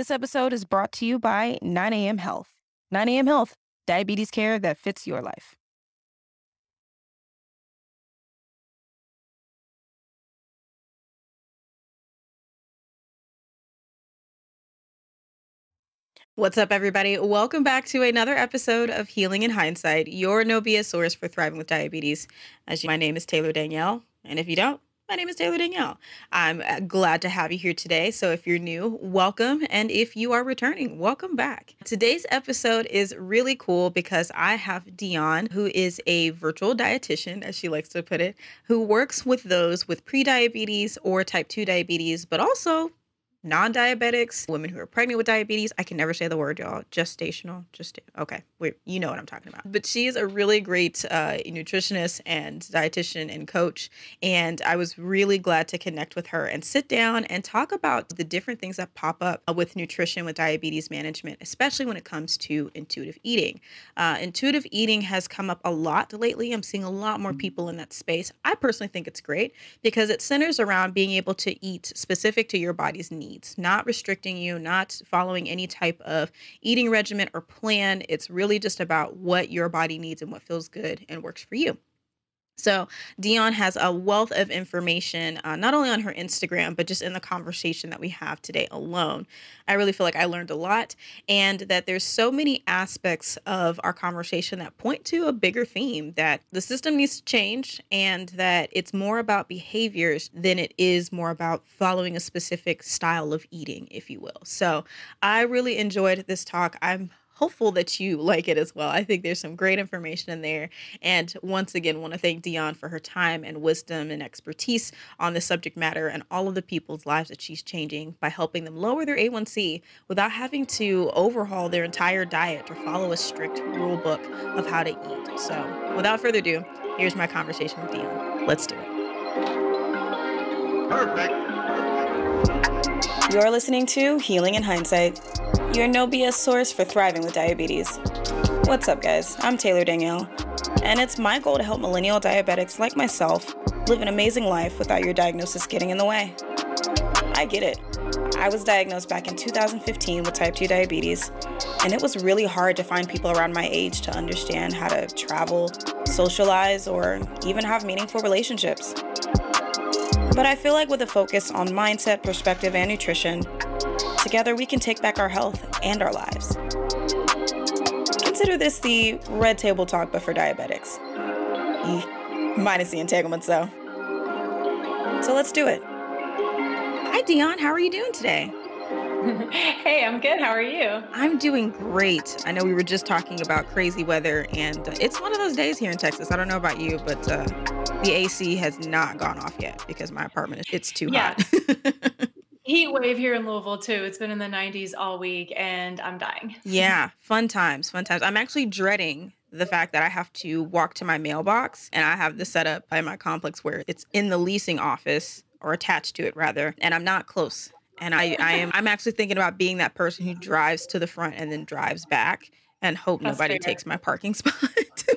This episode is brought to you by 9am Health. 9am Health, diabetes care that fits your life. What's up, everybody? Welcome back to another episode of Healing in Hindsight, your no BS source for thriving with diabetes. As you, my name is Taylor Danielle, and if you don't, my name is Taylor Danielle. I'm uh, glad to have you here today. So, if you're new, welcome. And if you are returning, welcome back. Today's episode is really cool because I have Dion, who is a virtual dietitian, as she likes to put it, who works with those with prediabetes or type 2 diabetes, but also non-diabetics, women who are pregnant with diabetes. I can never say the word, y'all. Gestational, just okay. Wait, you know what I'm talking about. But she is a really great uh, nutritionist and dietitian and coach, and I was really glad to connect with her and sit down and talk about the different things that pop up with nutrition with diabetes management, especially when it comes to intuitive eating. Uh, intuitive eating has come up a lot lately. I'm seeing a lot more people in that space. I personally think it's great because it centers around being able to eat specific to your body's needs needs, not restricting you, not following any type of eating regimen or plan. It's really just about what your body needs and what feels good and works for you. So Dion has a wealth of information, uh, not only on her Instagram, but just in the conversation that we have today alone. I really feel like I learned a lot, and that there's so many aspects of our conversation that point to a bigger theme that the system needs to change, and that it's more about behaviors than it is more about following a specific style of eating, if you will. So I really enjoyed this talk. I'm hopeful that you like it as well. I think there's some great information in there. And once again, want to thank Dion for her time and wisdom and expertise on the subject matter and all of the people's lives that she's changing by helping them lower their A1C without having to overhaul their entire diet or follow a strict rule book of how to eat. So, without further ado, here's my conversation with Dion. Let's do it. Perfect. You're listening to Healing in Hindsight your no BS source for thriving with diabetes. What's up, guys? I'm Taylor Danielle, and it's my goal to help millennial diabetics like myself live an amazing life without your diagnosis getting in the way. I get it. I was diagnosed back in 2015 with type 2 diabetes, and it was really hard to find people around my age to understand how to travel, socialize, or even have meaningful relationships. But I feel like with a focus on mindset, perspective, and nutrition, Together, we can take back our health and our lives. Consider this the red table talk, but for diabetics. Minus the entanglements, though. So let's do it. Hi, Dion. How are you doing today? hey, I'm good. How are you? I'm doing great. I know we were just talking about crazy weather, and it's one of those days here in Texas. I don't know about you, but uh, the AC has not gone off yet because my apartment it's too yeah. hot. heat wave here in Louisville too. It's been in the 90s all week and I'm dying. yeah, fun times, fun times. I'm actually dreading the fact that I have to walk to my mailbox and I have the setup by my complex where it's in the leasing office or attached to it rather, and I'm not close. And I, I am I'm actually thinking about being that person who drives to the front and then drives back and hope That's nobody fair. takes my parking spot.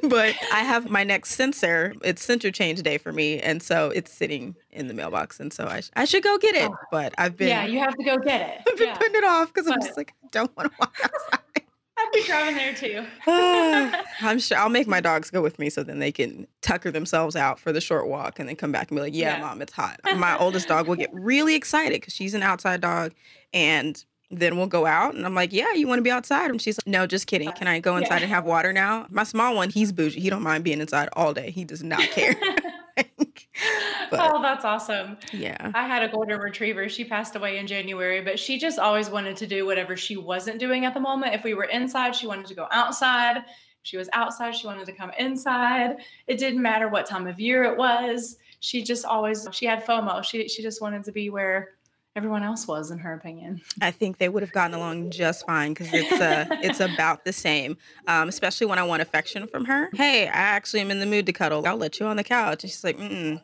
but I have my next sensor. It's sensor change day for me, and so it's sitting in the mailbox, and so I, sh- I should go get it. Oh. But I've been yeah, you have to go get it. I've been yeah. putting it off because I'm just like I don't want to walk outside. I'd be driving there too. Ah, I'm sure I'll make my dogs go with me so then they can tucker themselves out for the short walk and then come back and be like, "Yeah, yeah. mom, it's hot." My oldest dog will get really excited because she's an outside dog, and then we'll go out and I'm like, yeah, you want to be outside? And she's like, no, just kidding. Can I go inside yeah. and have water now? My small one, he's bougie. He don't mind being inside all day. He does not care. but, oh, that's awesome. Yeah. I had a golden retriever. She passed away in January, but she just always wanted to do whatever she wasn't doing at the moment. If we were inside, she wanted to go outside. If she was outside, she wanted to come inside. It didn't matter what time of year it was. She just always she had FOMO. She she just wanted to be where everyone else was in her opinion i think they would have gotten along just fine because it's uh it's about the same um, especially when i want affection from her hey i actually am in the mood to cuddle i'll let you on the couch and she's like mm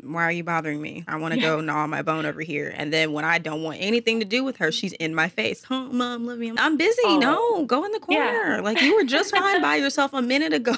why are you bothering me? I want to yeah. go gnaw my bone over here. And then when I don't want anything to do with her, she's in my face. Huh, mom, love me. I'm busy. Oh. No, go in the corner. Yeah. Like you were just fine by yourself a minute ago.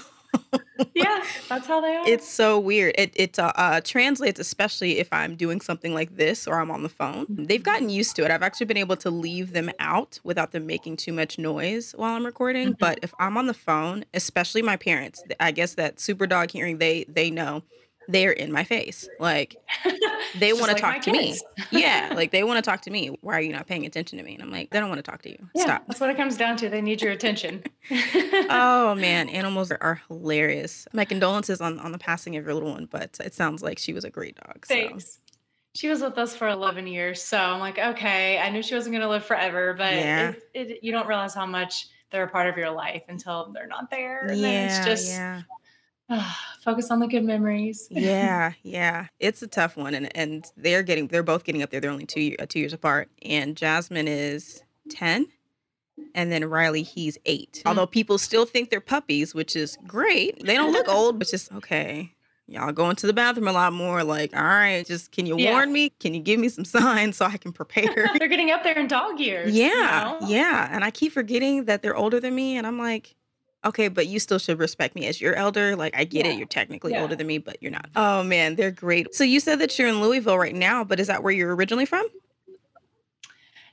Yeah, that's how they are. It's so weird. It it uh, uh, translates, especially if I'm doing something like this or I'm on the phone. They've gotten used to it. I've actually been able to leave them out without them making too much noise while I'm recording. Mhm. But if I'm on the phone, especially my parents, I guess that super dog hearing, they they know they're in my face. Like they want to like talk to me. Yeah, like they want to talk to me. Why are you not paying attention to me? And I'm like, they don't want to talk to you. Yeah, Stop. that's what it comes down to. They need your attention. Oh man, animals are, are hilarious. My condolences on on the passing of your little one, but it sounds like she was a great dog. So Thanks. She was with us for 11 years, so I'm like, okay, I knew she wasn't going to live forever, but Yeah. it, it, you don't realize how much they're a part of your life until they're not there. And then it's yeah, just yeah, focus on the good memories. yeah, yeah. It's a tough one, and and they're getting they're both getting up there. They're only two year- uh, two years apart, and Jasmine is ten, and then Riley he's eight. Mm. Although people still think they're puppies, which is great. They don't look old, but just okay. Y'all going to the bathroom a lot more. Like, all right, just can you Yeah. warn me? Can you give me some signs so I can prepare? they're getting up there in dog years. you Yeah, know? yeah. And I keep forgetting that they're older than me. And I'm like, okay, but you still should respect me as your elder. Like, I get Yeah, it. You're technically yeah. older than me, but you're not. Mm-hmm. Oh, man, they're great. So you said that you're in Louisville right now, but is that where you're originally from?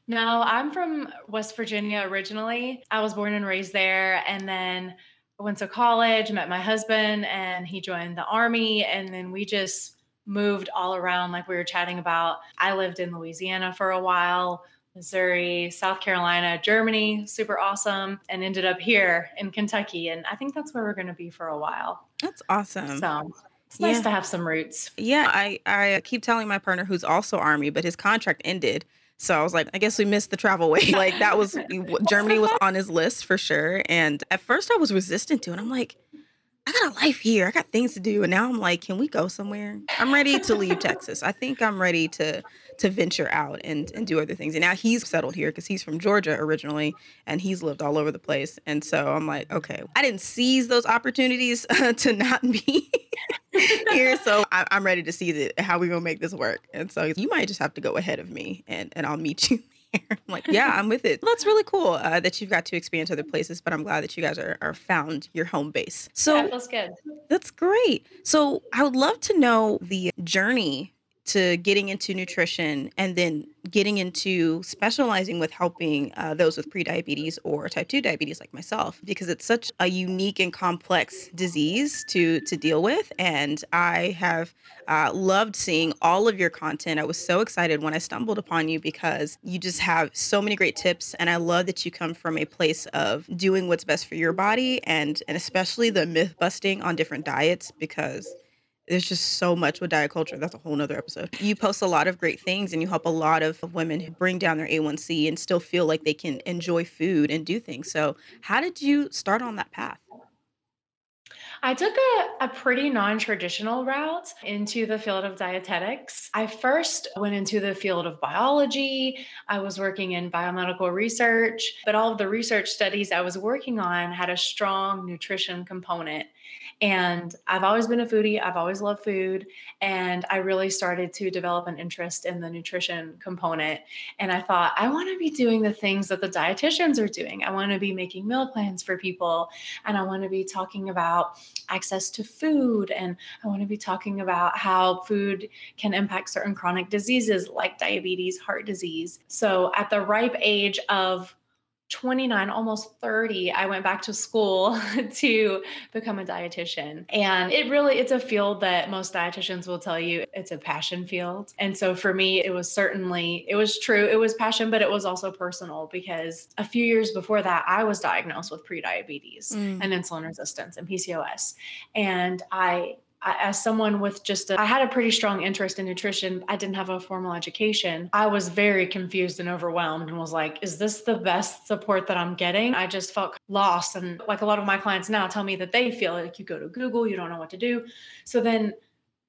No, I'm from West Virginia originally. I was born and raised there and then I went to college, met my husband and he joined the army and then we just moved all around like we were chatting about. I lived in Louisiana for a while, Missouri, South Carolina, Germany, super awesome and ended up here in Kentucky and I think that's where we're going to be for a while. That's awesome. So, it's nice yeah. to have some roots. Yeah, I, I keep telling my partner who's also Army, but his contract ended. So I was like, I guess we missed the travel way. Like that was Germany was on his list for sure. And at first I was resistant to it. I'm like, I got a life here. I got things to do. And now I'm like, can we go somewhere? I'm ready to leave Texas. I think I'm ready to to venture out and and do other things. And now he's settled here because he's from Georgia originally and he's lived all over the place. And so I'm like, okay, I didn't seize those opportunities to not be here. So I, I'm ready to see the, how we gonna make this work. And so you might just have to go ahead of me and, and I'll meet you there. I'm like, yeah, I'm with it. Well, that's really cool uh, that you've got to experience other places, but I'm glad that you guys are, are found your home base. So yeah, feels good. that's great. So I would love to know the journey to getting into nutrition and then getting into specializing with helping uh, those with prediabetes or type 2 diabetes like myself because it's such a unique and complex disease to to deal with and i have uh, loved seeing all of your content. I was so excited when i stumbled upon you because you just have so many great tips and i love that you come from a place of doing what's best for your body and and especially the myth busting on different diets because there's just so much with diet culture. That's a whole nother episode. You post a lot of great things and you help a lot of women bring down their A1C and still feel like they can enjoy food and do things. So, how did you start on that path? I took a, a pretty non traditional route into the field of dietetics. I first went into the field of biology. I was working in biomedical research, but all of the research studies I was working on had a strong nutrition component. And I've always been a foodie, I've always loved food. And I really started to develop an interest in the nutrition component. And I thought, I want to be doing the things that the dietitians are doing. I want to be making meal plans for people. And I want to be talking about access to food. And I want to be talking about how food can impact certain chronic diseases like diabetes, heart disease. So at the ripe age of 29 almost 30 i went back to school to become a dietitian. And it really it's a field that most dietitians will tell you it's a passion field. And so for me it was certainly it was true it was passion but it was also personal because a few years before that i was diagnosed with prediabetes Mm. and insulin resistance and pcos and i I- as someone with just a, I had a pretty strong interest in nutrition. I didn't have a formal education. I was very confused and overwhelmed and was like, is this the best support that I'm getting? I just felt lost. And like a lot of my clients now tell me that they feel like you go to Google, you don't know what to do. So then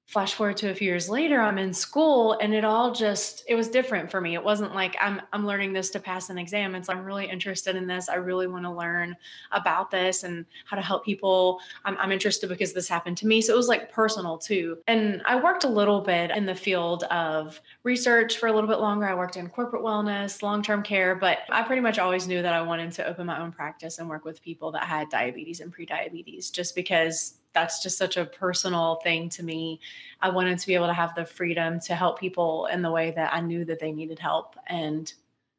flash forward to a few years later i'm in school and it all just it was different for me. It wasn't like i'm i'm learning this to pass an exam. It's like i'm really interested in this. I really want to learn about this and how to help people. I'm, I'm interested because this happened to me. So it was like personal too. And i worked a little bit in the field of research for a little bit longer. I worked in corporate wellness long-term care but i pretty much always knew that i wanted to open my own practice and work with people that had diabetes and pre-diabetes just because that's just such a personal thing to me. I wanted to be able to have the freedom to help people in the way that I knew that they needed help. And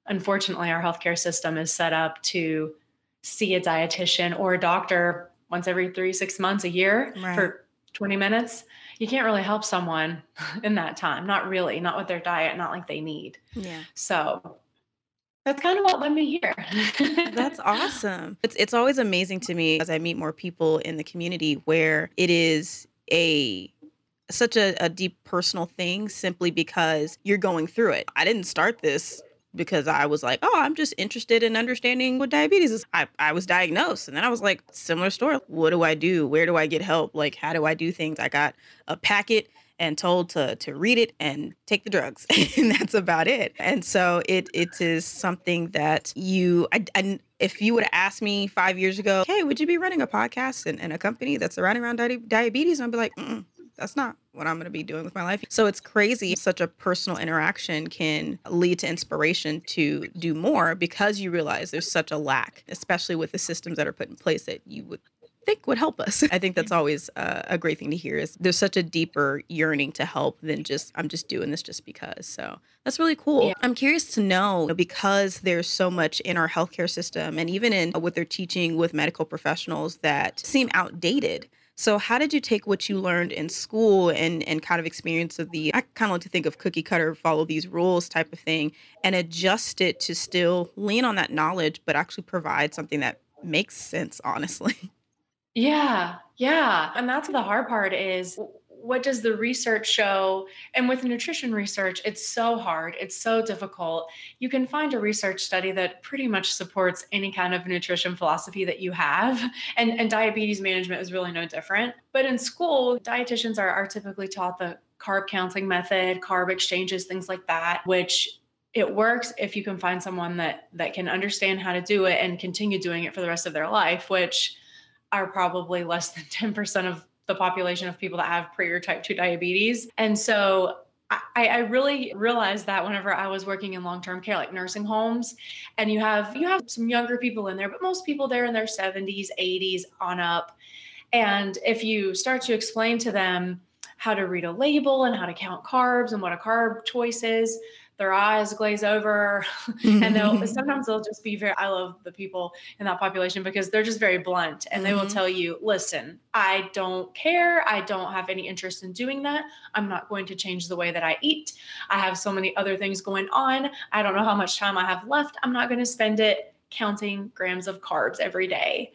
unfortunately, our healthcare system is set up to see a dietitian or a doctor once every three, six months, a year right. for 20 minutes. You can't really help someone in that time. Not really, not with their diet, not like they need. Yeah. So that's kind of what led me here. That's awesome. It's it's always amazing to me as I meet more people in the community where it is a such a, a deep personal thing simply because you're going through it. I didn't start this because I was like, oh, I'm just interested in understanding what diabetes is. I, I was diagnosed and then I was like, similar story. What do I do? Where do I get help? Like, how do I do things? I got a packet and told to to read it and take the drugs and that's about it and so it it is something that you I, if you would have asked me five years ago hey would you be running a podcast and, and a company that's surrounding around di- diabetes i'd be like Mm-mm that's not what I'm going to be doing with my life. So it's crazy. Such a personal interaction can lead to inspiration to do more because you realize there's such a lack, especially with the systems that are put in place that you would think would help us. I think that's always uh, a great thing to hear is there's such a deeper yearning to help than just I'm just doing this just because. So that's really cool. Yeah. I'm curious to know because there's so much in our healthcare system and even in what they're teaching with medical professionals that seem outdated. So, how did you take what you learned in school and and kind of experience of the I kind of like to think of cookie cutter, follow these rules type of thing, and adjust it to still lean on that knowledge, but actually provide something that makes sense, honestly. Yeah, yeah. And that's the hard part is what does the research show? And with nutrition research, it's so hard, it's so difficult. You can find a research study that pretty much supports any kind of nutrition philosophy that you have. And, and diabetes management is really no different. But in school, dietitians are, are typically taught the carb counting method, carb exchanges, things like that, which it works if you can find someone that that can understand how to do it and continue doing it for the rest of their life, which are probably less than 10% of the population of people that have pre or type 2 diabetes. And so I, I, really realized that whenever I was working in long-term care, like nursing homes, and you have you have some younger people in there, but most people there in their 70s, 80s on up. And if you start to explain to them how to read a label and how to count carbs and what a carb choice is, their eyes glaze over. And they'll sometimes they'll just be very i love the people in that population because they're just very blunt and mm-hmm. they will mm-hmm. tell you listen i don't care. I don't have any interest in doing that. I'm not going to change the way that i eat. I have so many other things going on. I don't know how much time i have left. I'm not going to spend it counting grams of carbs every day.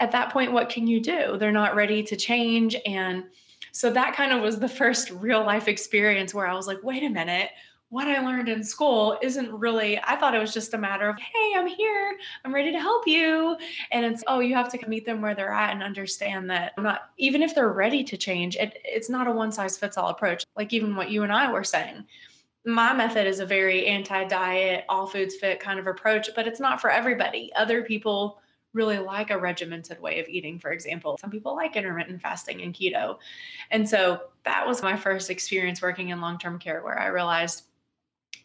At that point what can you do? They're not ready to change. And so that kind of was the first real life experience where I was like, wait a minute, what I learned in school isn't really, I thought it was just a matter of, hey, I'm here, I'm ready to help you. And it's, oh, you have to meet them where they're at and understand that I'm not, even if they're ready to change, it, it's not a one size fits all approach. Like even what you and I were saying. My method is a very anti diet, all foods fit kind of approach, but it's not for everybody. Other people really like a regimented way of eating, for example. Some people like intermittent fasting and keto. And so that was my first experience working in long term care where I realized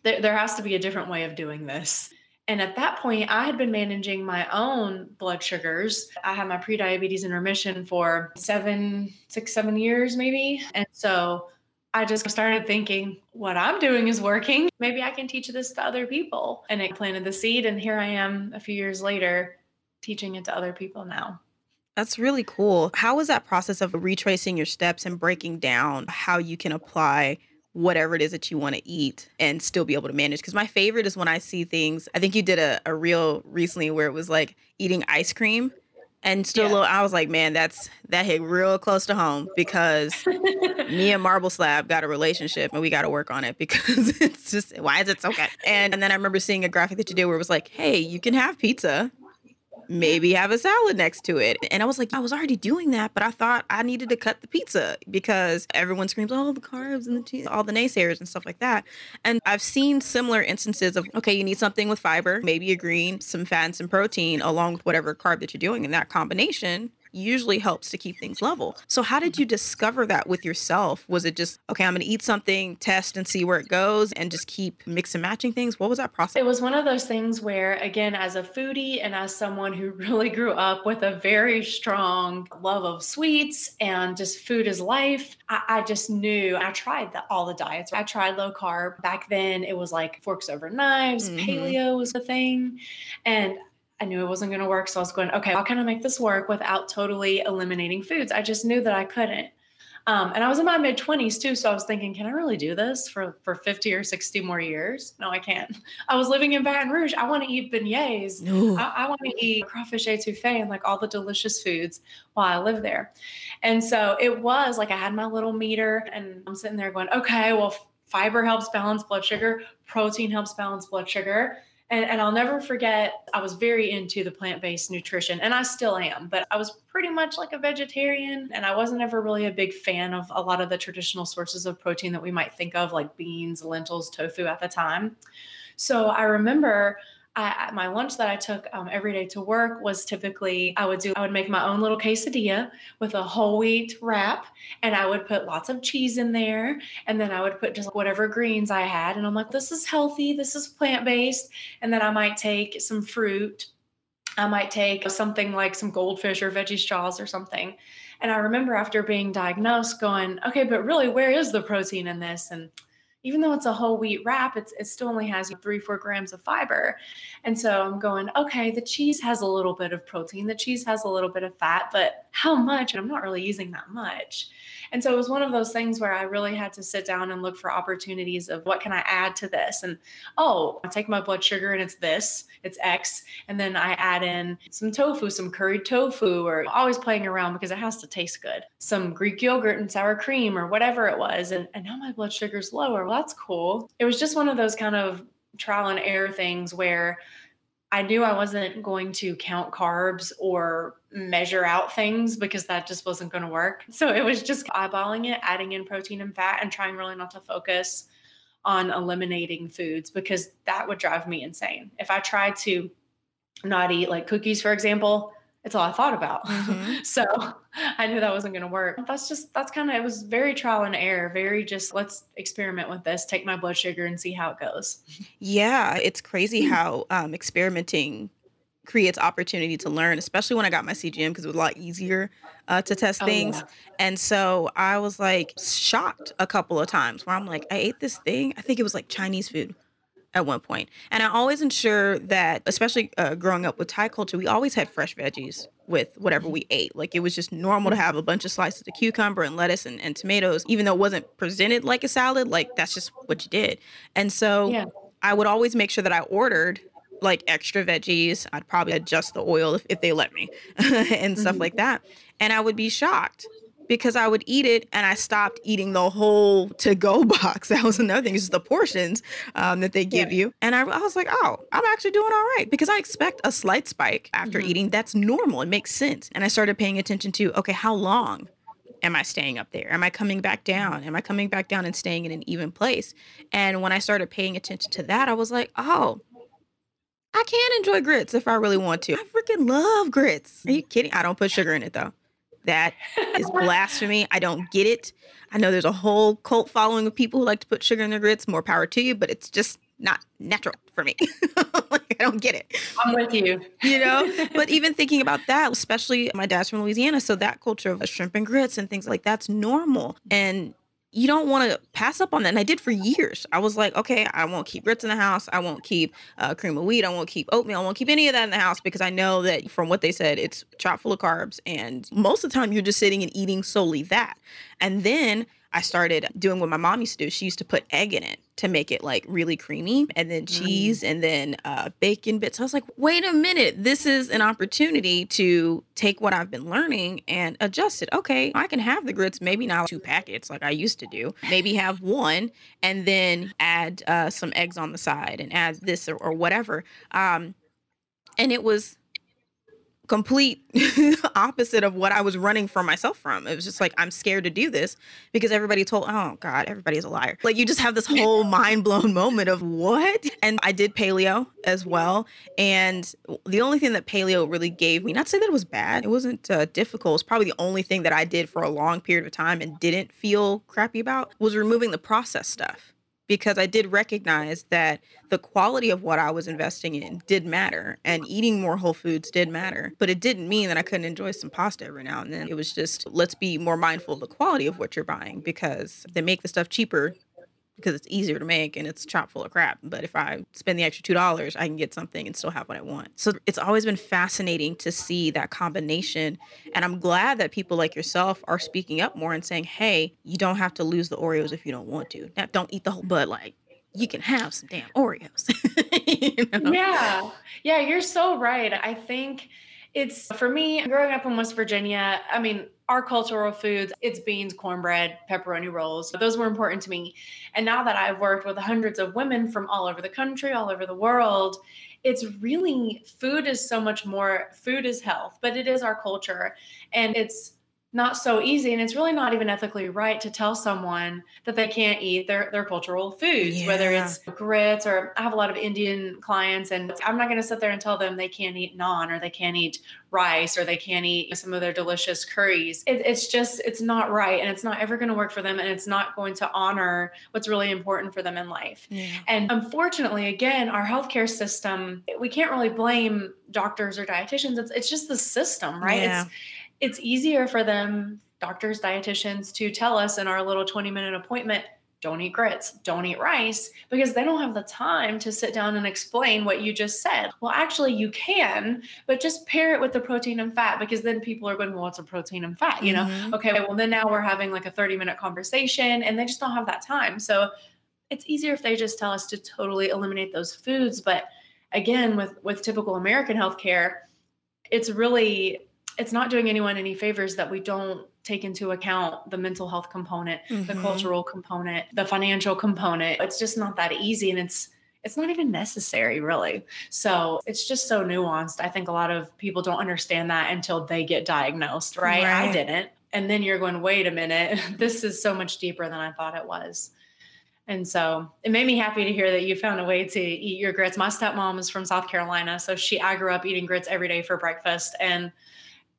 there, there has to be a different way of doing this. And at that point, I had been managing my own blood sugars. I had my prediabetes in remission for seven, six, seven years, maybe. And so I just started thinking, what I'm doing is working. Maybe I can teach this to other people. And it planted the seed. And here I am a few years later teaching it to other people now. That's really cool. How was that process of retracing your steps and breaking down how you can apply whatever it is that you want to eat and still be able to manage. Because my favorite is when I see things. I think you did a, a reel recently where it was like eating ice cream and still yeah. little, I was like, man, that's that hit real close to home because me and Marble Slab got a relationship and we got to work on it because it's just why is it so good? And, and then I remember seeing a graphic that you did where it was like, hey, you can have pizza maybe have a salad next to it. And I was like, I was already doing that, but I thought I needed to cut the pizza because everyone screams, oh, the carbs and the cheese, all the naysayers and stuff like that. And I've seen similar instances of, okay, you need something with fiber, maybe a green, some fat and some protein, along with whatever carb that you're doing. And that combination usually helps to keep things level. So, how did you discover that with yourself? Was it just, okay, I'm going to eat something, test and see where it goes, and just keep mix and matching things? What was that process? It was one of those things where, again, as a foodie and as someone who really grew up with a very strong love of sweets and just food is life, I, I just knew I tried the, all the diets. I tried low carb. Back then, it was like forks over knives, mm-hmm. paleo was the thing. And I knew it wasn't going to work. So I was going, okay, how can I make this work without totally eliminating foods? I just knew that I couldn't. Um, and I was in my mid 20s too. So I was thinking, can I really do this for, for 50 or 60 more years? No, I can't. I was living in Baton Rouge. I want to eat beignets. I, I want to eat crawfish etouffee and like all the delicious foods while I live there. And so it was like I had my little meter and I'm sitting there going, okay, well, fiber helps balance blood sugar, protein helps balance blood sugar and, and I'll never forget, I was very into the plant based nutrition, and I still am, but I was pretty much like a vegetarian. And I wasn't ever really a big fan of a lot of the traditional sources of protein that we might think of, like beans, lentils, tofu at the time. So I remember I, my lunch that I took um, every day to work was typically I would do I would make my own little quesadilla with a whole wheat wrap, and I would put lots of cheese in there, and then I would put just whatever greens I had, and I'm like, this is healthy, this is plant based, and then I might take some fruit, I might take something like some goldfish or veggie straws or something. And I remember after being diagnosed, going, okay, but really, where is the protein in this? And even though it's a whole wheat wrap, it's, it still only has three, four grams of fiber. And so I'm going, okay, the cheese has a little bit of protein, the cheese has a little bit of fat, but how much? And I'm not really using that much. And so it was one of those things where I really had to sit down and look for opportunities of what can I add to this? And oh, I take my blood sugar and it's this, it's X. And then I add in some tofu, some curried tofu, or always playing around because it has to taste good. Some Greek yogurt and sour cream or whatever it was. And, and now my blood sugar's lower. Well, that's cool. It was just one of those kind of trial and error things where I knew I wasn't going to count carbs or measure out things because that just wasn't going to work. So it was just eyeballing it, adding in protein and fat, and trying really not to focus on eliminating foods because that would drive me insane. If I tried to not eat like cookies, for example, it's all I thought about. Mm-hmm. so I knew that wasn't going to work. That's just, that's kind of, it was very trial and error, very just let's experiment with this, take my blood sugar and see how it goes. Yeah. It's crazy how um, experimenting creates opportunity to learn, especially when I got my CGM because it was a lot easier uh, to test things. Oh, yeah. And so I was like shocked a couple of times where I'm like, I ate this thing. I think it was like Chinese food at one point. And I always ensure that, especially uh, growing up with Thai culture, we always had fresh veggies with whatever we ate. Like it was just normal to have a bunch of slices of cucumber and lettuce and, and tomatoes, even though it wasn't presented like a salad, like that's just what you did. And so yeah. I would always make sure that I ordered like extra veggies. I'd probably adjust the oil if, if they let me and stuff mm-hmm. like that. And I would be shocked because I would eat it and I stopped eating the whole to go box. That was another thing, is the portions um, that they give yeah. you. And I, I, was like, oh, I'm actually doing all right because I expect a slight spike after mm-hmm. eating. That's normal. It makes sense. And I started paying attention to, okay, how long? Am I staying up there? Am I coming back down? Am I coming back down and staying in an even place? And when I started paying attention to that, I was like, oh, I can enjoy grits if I really want to. I freaking love grits. Are you kidding? I don't put sugar in it though. That is blasphemy. I don't get it. I know there's a whole cult following of people who like to put sugar in their grits. More power to you, but it's just not natural for me. like, I don't get it. I'm with you. You know, but even thinking about that, especially my dad's from Louisiana, so that culture of shrimp and grits and things like that's normal. And you don't want to pass up on that. And I did for years. I was like, okay, I won't keep grits in the house. I won't keep uh, cream of wheat. I won't keep oatmeal. I won't keep any of that in the house because I know that from what they said, it's chock full of carbs. And most of the time, you're just sitting and eating solely that. And then I started doing what my mom used to do. She used to put egg in it to make it like really creamy and then cheese mm. and then uh, bacon bits. I was like, wait a minute, this is an opportunity to take what I've been learning and adjust it. Okay, I can have the grits, maybe not two packets like I used to do, maybe have one and then add uh, some eggs on the side and add this or, or whatever. Um, and it was complete opposite of what I was running for myself from. It was just like I'm scared to do this because everybody told, oh God, everybody's a liar. Like you just have this whole mind blown moment of what? And I did paleo as well. And the only thing that paleo really gave me, not to say that it was bad, it wasn't uh, difficult. It's probably the only thing that I did for a long period of time and didn't feel crappy about was removing the processed stuff because I did recognize that the quality of what I was investing in did matter and eating more whole foods did matter. But it didn't mean that I couldn't enjoy some pasta every now and then. It was just let's be more mindful of the quality of what you're buying because they make the stuff cheaper because it's easier to make and it's chock full of crap. But if I spend the extra two dollars, I can get something and still have what I want. So it's always been fascinating to see that combination. And I'm glad that people like yourself are speaking up more and saying, hey, you don't have to lose the Oreos if you don't want to. Now don't eat the whole but like you can have some damn Oreos. you know? Yeah. Yeah, you're so right. I think it's for me growing up in West Virginia, I mean, our cultural foods, it's beans, cornbread, pepperoni rolls. Those were important to me. And now that I've worked with hundreds of women from all over the country, all over the world, it's really food is so much more food is health, but it is our culture. And it's not so easy and it's really not even ethically right to tell someone that they can't eat their, their cultural foods yeah. whether it's grits or i have a lot of indian clients and i'm not going to sit there and tell them they can't eat naan or they can't eat rice or they can't eat some of their delicious curries it, it's just it's not right and it's not ever going to work for them and it's not going to honor what's really important for them in life yeah. and unfortunately again our healthcare system we can't really blame doctors or dietitians it's, it's just the system right yeah. it's it's easier for them, doctors, dietitians, to tell us in our little 20 minute appointment, don't eat grits, don't eat rice, because they don't have the time to sit down and explain what you just said. Well, actually, you can, but just pair it with the protein and fat, because then people are going, well, what's a protein and fat? You know, mm-hmm. okay, well, then now we're having like a 30 minute conversation and they just don't have that time. So it's easier if they just tell us to totally eliminate those foods. But again, with, with typical American healthcare, it's really it's not doing anyone any favors that we don't take into account the mental health component, mm-hmm. the cultural component, the financial component. It's just not that easy and it's it's not even necessary really. So, it's just so nuanced. I think a lot of people don't understand that until they get diagnosed, right? right. I didn't. And then you're going, "Wait a minute. this is so much deeper than I thought it was." And so it made me happy to hear that you found a way to eat your grits. My stepmom is from South Carolina, so she I grew up eating grits every day for breakfast and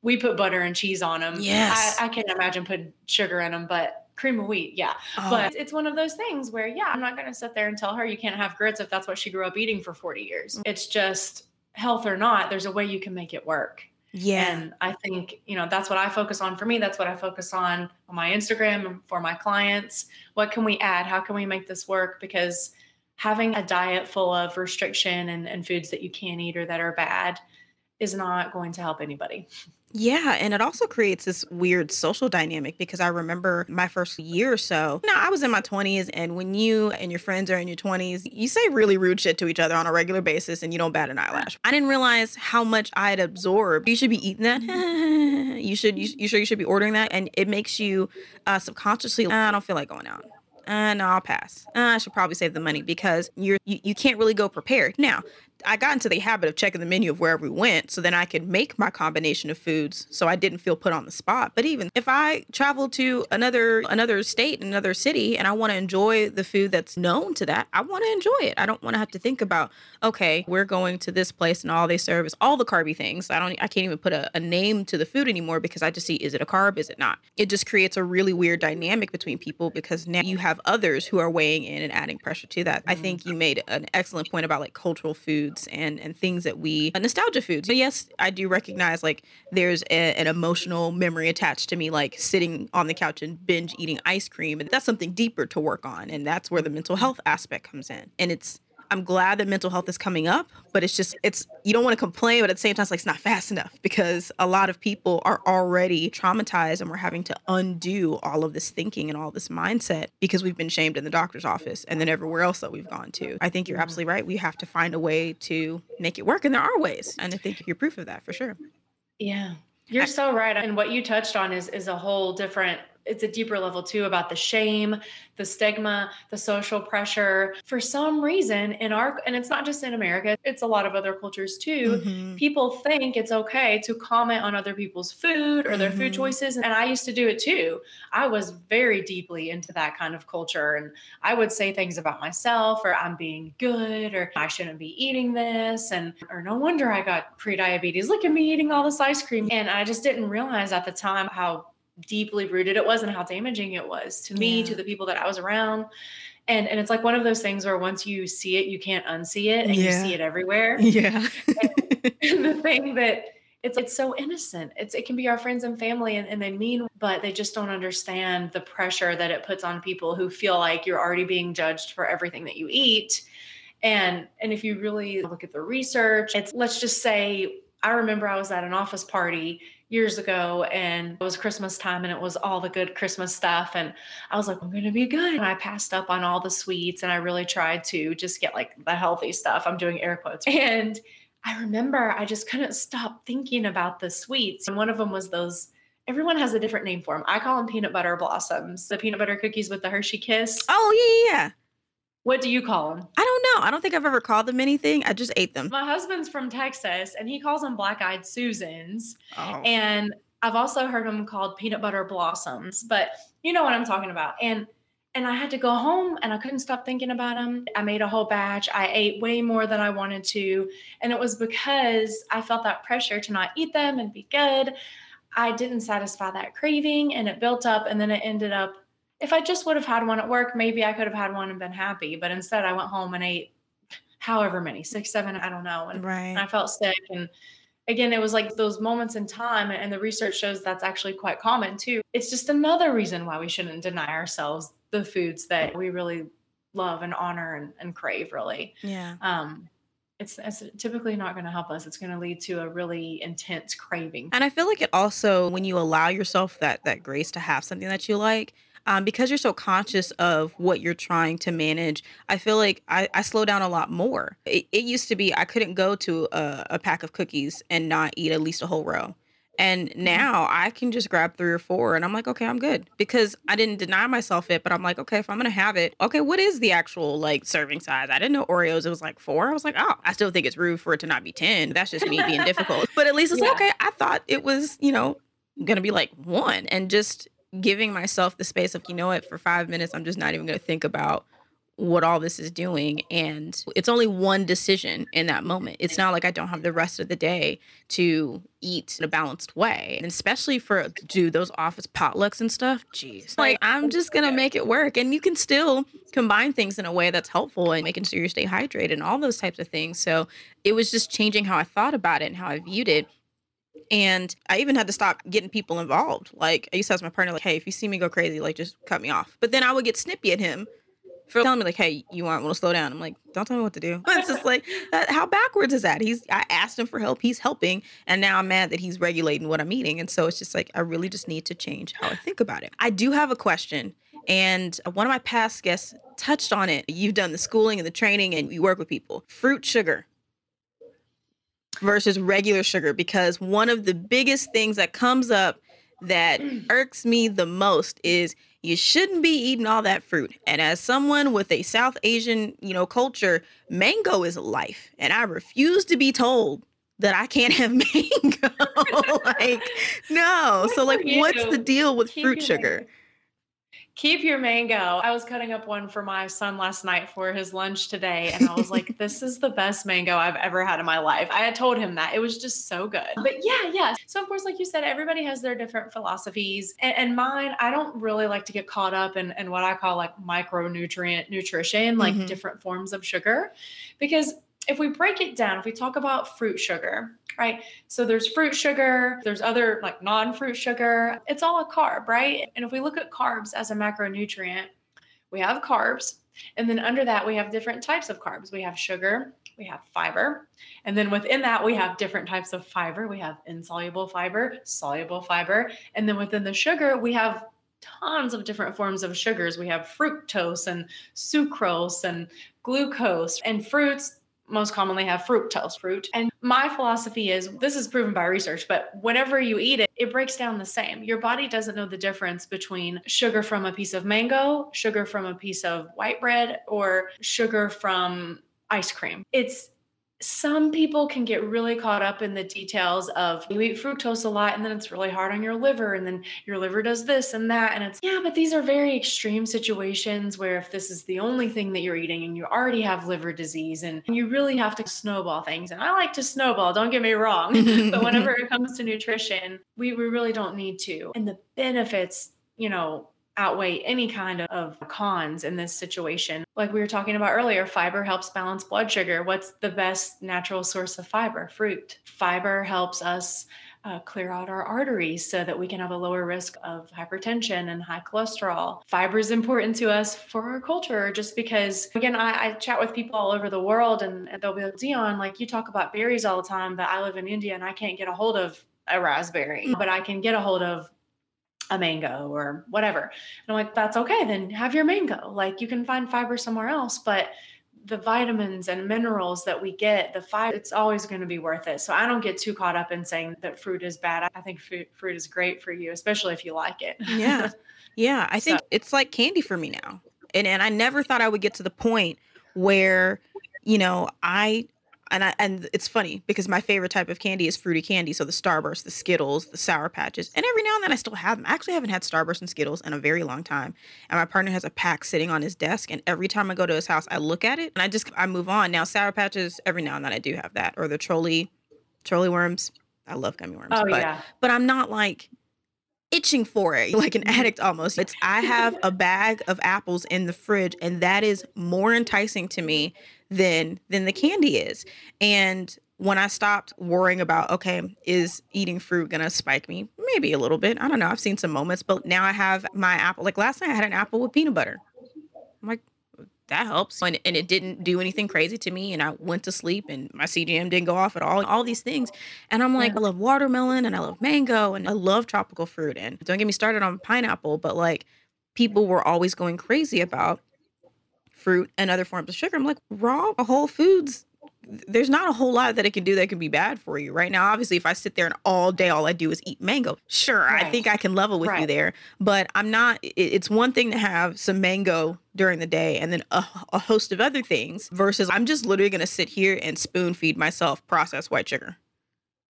we put butter and cheese on them. Yes. I, I can't imagine putting sugar in them, but cream of wheat, yeah. Oh. But it's one of those things where, yeah, I'm not going to sit there and tell her you can't have grits if that's what she grew up eating for 40 years. Mm. It's just health or not, there's a way you can make it work. Yeah. And I think, you know, that's what I focus on for me. That's what I focus on on my Instagram and for my clients. What can we add? How can we make this work? Because having a diet full of restriction and, and foods that you can't eat or that are bad is not going to help anybody. Yeah, and it also creates this weird social dynamic because I remember my first year or so. Now, I was in my 20s, and when you and your friends are in your 20s, you say really rude shit to each other on a regular basis and you don't bat an eyelash. I didn't realize how much I had absorbed. You should be eating that. you should, you, you sure you should be ordering that? And it makes you uh, subconsciously, I don't feel like going out uh, no, I'll pass. Uh, I should probably save the money because you're you, you can't really go prepared. Now, I got into the habit of checking the menu of wherever we went so then I could make my combination of foods so I didn't feel put on the spot. But even if I travel to another another state, another city and I want to enjoy the food that's known to that, I want to enjoy it. I don't want to have to think about, okay, we're going to this place and all they serve is all the carby things. I don't I can't even put a, a name to the food anymore because I just see is it a carb, is it not? It just creates a really weird dynamic between people because now you have others who are weighing in and adding pressure to that. I think mm-hmm. you made an excellent point about like cultural food foods and and things that we uh, nostalgia foods. But yes, I do recognize like there's a, an emotional memory attached to me, like sitting on the couch and binge eating ice cream, and that's something deeper to work on, and that's where the mental health aspect comes in. And it's I'm glad that mental health is coming up, but it's just it's you don't want to complain, but at the same time, it's like it's not fast enough because a lot of people are already traumatized and we're having to undo all of this thinking and all this mindset because we've been shamed in the doctor's office and then everywhere else that we've gone to. I think you're mm-hmm. absolutely right. We have to find a way to make it work, and there are ways, and I think you're proof of that for sure. Yeah. You're so right. And what you touched on is is a whole different it's a deeper level too about the shame, the stigma, the social pressure. For some reason, in our, and it's not just in America, it's a lot of other cultures too. Mm-hmm. People think it's okay to comment on other people's food or their mm-hmm. food choices. And I used to do it too. I was very deeply into that kind of culture. And I would say things about myself or I'm being good or I shouldn't be eating this. And, or no wonder I got pre diabetes. Look at me eating all this ice cream. And I just didn't realize at the time how deeply rooted it was and how damaging it was to me, yeah. to the people that I was around. And and it's like one of those things where once you see it, you can't unsee it and yeah. you see it everywhere. Yeah. and, and the thing that it's it's so innocent. It's it can be our friends and family and, and they mean, but they just don't understand the pressure that it puts on people who feel like you're already being judged for everything that you eat. And and if you really look at the research, it's let's just say I remember I was at an office party years ago and it was Christmas time and it was all the good Christmas stuff. And I was like, I'm going to be good. And I passed up on all the sweets and I really tried to just get like the healthy stuff. I'm doing air quotes. And I remember I just couldn't stop thinking about the sweets. And one of them was those everyone has a different name for them. I call them peanut butter blossoms, the peanut butter cookies with the Hershey kiss. Oh, yeah, yeah. What do you call them? I don't know. I don't think I've ever called them anything. I just ate them. My husband's from Texas and he calls them black eyed Susans. Oh. And I've also heard them called peanut butter blossoms, but you know what I'm talking about. And and I had to go home and I couldn't stop thinking about them. I made a whole batch. I ate way more than I wanted to. And it was because I felt that pressure to not eat them and be good. I didn't satisfy that craving and it built up and then it ended up if I just would have had one at work, maybe I could have had one and been happy. But instead, I went home and ate however many six, seven, I don't know. And, right. and I felt sick. And again, it was like those moments in time. And the research shows that's actually quite common too. It's just another reason why we shouldn't deny ourselves the foods that we really love and honor and, and crave, really. Yeah. Um, it's, it's, typically not going to help us. It's going to lead to a really intense craving. And I feel like it also, when you allow yourself that that grace to have something that you like, um, because you're so conscious of what you're trying to manage, I feel like I, I slow down a lot more. It, it used to be I couldn't go to a, a pack of cookies and not eat at least a whole row. And mm-hmm. now I can just grab three or four and I'm like, okay, I'm good because I didn't deny myself it, but I'm like, okay, if I'm going to have it, okay, what is the actual like serving size? I didn't know Oreos, it was like four. I was like, oh, I still think it's rude for it to not be 10. That's just me being difficult. But at least it's yeah. like, okay, I thought it was, you know, going to be like one and just giving myself the space of, you know what, for five minutes, I'm just not even going to think about what all this is doing. And it's only one decision in that moment. It's not like I don't have the rest of the day to eat in a balanced way. And especially for do those office potlucks and stuff. Jeez. Like I'm just gonna make it work. And you can still combine things in a way that's helpful and making sure you stay hydrated and all those types of things. So it was just changing how I thought about it and how I viewed it. And I even had to stop getting people involved. Like I used to ask my partner, like, hey, if you see me go crazy, like just cut me off. But then I would get snippy at him for telling me like, hey, you want, to slow down? I'm like, don't tell me what to do. It's just like, uh, how backwards is that? He's I asked him for help, he's helping, and now I'm mad that he's regulating what I'm eating. And so it's just like I really just need to change how I think about it. I do have a question. And one of my past guests touched on it. You've done the schooling and the training and you work with people. Fruit sugar versus regular sugar because one of the biggest things that comes up that irks me the most is you shouldn't be eating all that fruit. And as someone with a South Asian, you know, culture, mango is life. And I refuse to be told that I can't have mango. like, no. So like what's the deal with fruit sugar? Keep your mango. I was cutting up one for my son last night for his lunch today, and I was like, this is the best mango I've ever had in my life. I had told him that. It was just so good. But yeah, yeah. So, of course, like you said, everybody has their different philosophies. And, and mine, I don't really like to get caught up in, in what I call like micronutrient nutrition, like mm-hmm. different forms of sugar, because if we break it down, if we talk about fruit sugar, right? So there's fruit sugar, there's other like non fruit sugar. It's all a carb, right? And if we look at carbs as a macronutrient, we have carbs. And then under that, we have different types of carbs. We have sugar, we have fiber. And then within that, we have different types of fiber. We have insoluble fiber, soluble fiber. And then within the sugar, we have tons of different forms of sugars. We have fructose and sucrose and glucose and fruits most commonly have fructose fruit. And my philosophy is this is proven by research, but whenever you eat it, it breaks down the same. Your body doesn't know the difference between sugar from a piece of mango, sugar from a piece of white bread, or sugar from ice cream. It's some people can get really caught up in the details of you eat fructose a lot and then it's really hard on your liver and then your liver does this and that and it's yeah but these are very extreme situations where if this is the only thing that you're eating and you already have liver disease and you really have to snowball things and I like to snowball don't get me wrong but whenever it comes to nutrition we, we really don't need to. And the benefits you know outweigh any kind of cons in this situation. Like we were talking about earlier, fiber helps balance blood sugar. What's the best natural source of fiber? Fruit. Fiber helps us uh, clear out our arteries so that we can have a lower risk of hypertension and high cholesterol. Fiber is important to us for our culture just because, again, I, I chat with people all over the world and, and they'll be like, Dion, like you talk about berries all the time, but I live in India and I can't get a hold of a raspberry, but I can get a hold of a mango or whatever. And I'm like, that's okay, then have your mango. Like you can find fiber somewhere else, but the vitamins and minerals that we get, the fiber, it's always going to be worth it. So I don't get too caught up in saying that fruit is bad. I think fruit, fruit is great for you, especially if you like it. yeah. Yeah. I think so. it's like candy for me now. And, and I never thought I would get to the point where, you know, I and I and it's funny because my favorite type of candy is fruity candy. So the Starburst, the Skittles, the Sour Patches, and every now and then I still have them. I actually haven't had Starburst and Skittles in a very long time. And my partner has a pack sitting on his desk, and every time I go to his house, I look at it and I just I move on. Now Sour Patches, every now and then I do have that, or the Trolli, Trolli worms. I love gummy worms. Oh but, yeah. But I'm not like itching for it like an mm-hmm. addict almost it's i have a bag of apples in the fridge and that is more enticing to me than than the candy is. And when I stopped worrying about, okay, is eating fruit gonna spike me? Maybe a little bit. I don't know. I've seen some moments, but now I have my apple. Like last night, I had an apple with peanut butter. I'm like, that helps. And, and it didn't do anything crazy to me. And I went to sleep and my CGM didn't go off at all. All these things. And I'm like, yeah. I love watermelon and I love mango and I love tropical fruit. And don't get me started on pineapple, but like people were always going crazy about fruit and other forms of sugar. I'm like, raw whole foods, there's not a whole lot that it can do that can be bad for you. Right now, obviously, if I sit there and all day all I do is eat mango, sure, right. I think I can level with right. you there. But I'm not, it's one thing to have some mango during the day and then a, a host of other things versus I'm just literally going to sit here and spoon feed myself processed white sugar.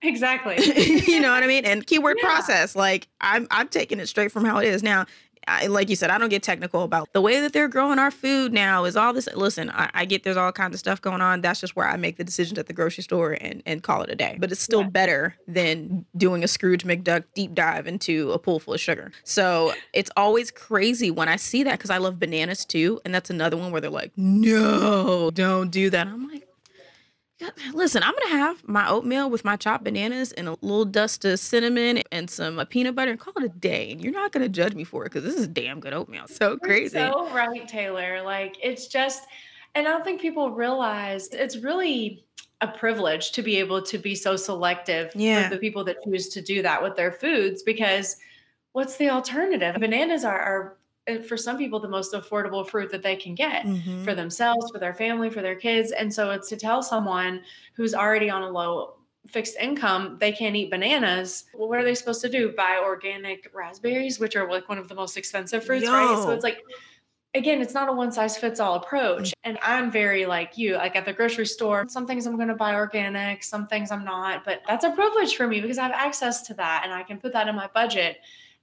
Exactly. you know what I mean? And keyword yeah. process, like I'm I'm taking it straight from how it is. Now, I, like you said, I don't get technical about the way that they're growing our food now is all this. Listen, I, I, get there's all kinds of stuff going on. That's just where I make the decisions at the grocery store and, and call it a day. But it's still yeah. better than doing a Scrooge McDuck deep dive into a pool full of sugar. So it's always crazy when I see that because I love bananas too. And that's another one where they're like, no, don't do that. I'm like, Listen, I'm gonna have my oatmeal with my chopped bananas and a little dust of cinnamon and some uh, peanut butter and call it a day. And you're not gonna judge me for it because this is damn good oatmeal. So you're crazy. So right, Taylor. Like it's just, and I don't think people realize it's really a privilege to be able to be so selective yeah. for the people that choose to do that with their foods because what's the alternative? Bananas are, are for some people the most affordable fruit that they can get mm-hmm. for themselves for their family for their kids. And so it's to tell someone who's already on a low fixed income they can't eat bananas well what are they supposed to do? Buy organic raspberries which are like one of the most expensive fruits Yo. right so it's like again it's not a one size fits all approach and i'm very like you like at the grocery store some things i'm going to buy organic some things i'm not but that's a privilege for me because i have access to that and i can put that in my budget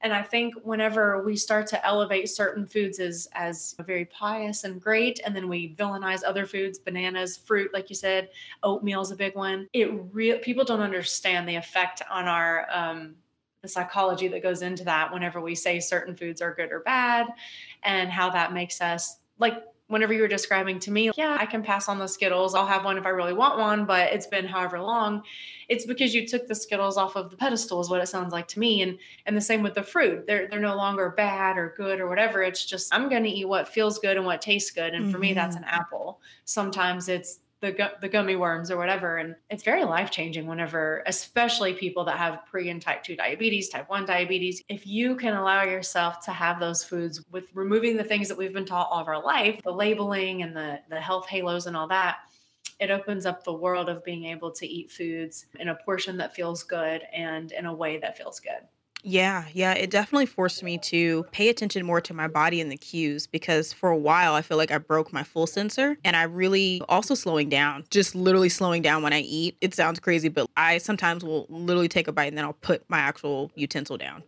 and I think whenever we start to elevate certain foods as as very pious and great, and then we villainize other foods, bananas, fruit, like you said, oatmeal is a big one. It real people don't understand the effect on our um, the psychology that goes into that whenever we say certain foods are good or bad, and how that makes us like whenever you were describing to me, yeah, I can pass on the Skittles. I'll have one if I really want one, but it's been however long. It's because you took the Skittles off of the pedestal, is what it sounds like to me. And and the same with the fruit. They're they're no longer bad or good or whatever. It's just I'm gonna eat what feels good and what tastes good. And for mm-hmm. me, that's mm-hmm. an apple. Sometimes it's the gu- the gummy worms or whatever and it's very life changing whenever especially people that have pre and type 2 diabetes type 1 diabetes if you can allow yourself to have those foods with removing the things that we've been taught all of our life the labeling and the the health halos and all that it opens up the world of being able to eat foods in a portion that feels good and in a way that feels good. Yeah, yeah, it definitely forced me to pay attention more to my body and the cues because for a while I feel like I broke my full sensor and I really also slowing down, just literally slowing down when I eat. It sounds crazy, but I sometimes will literally take a bite and then I'll put my actual utensil down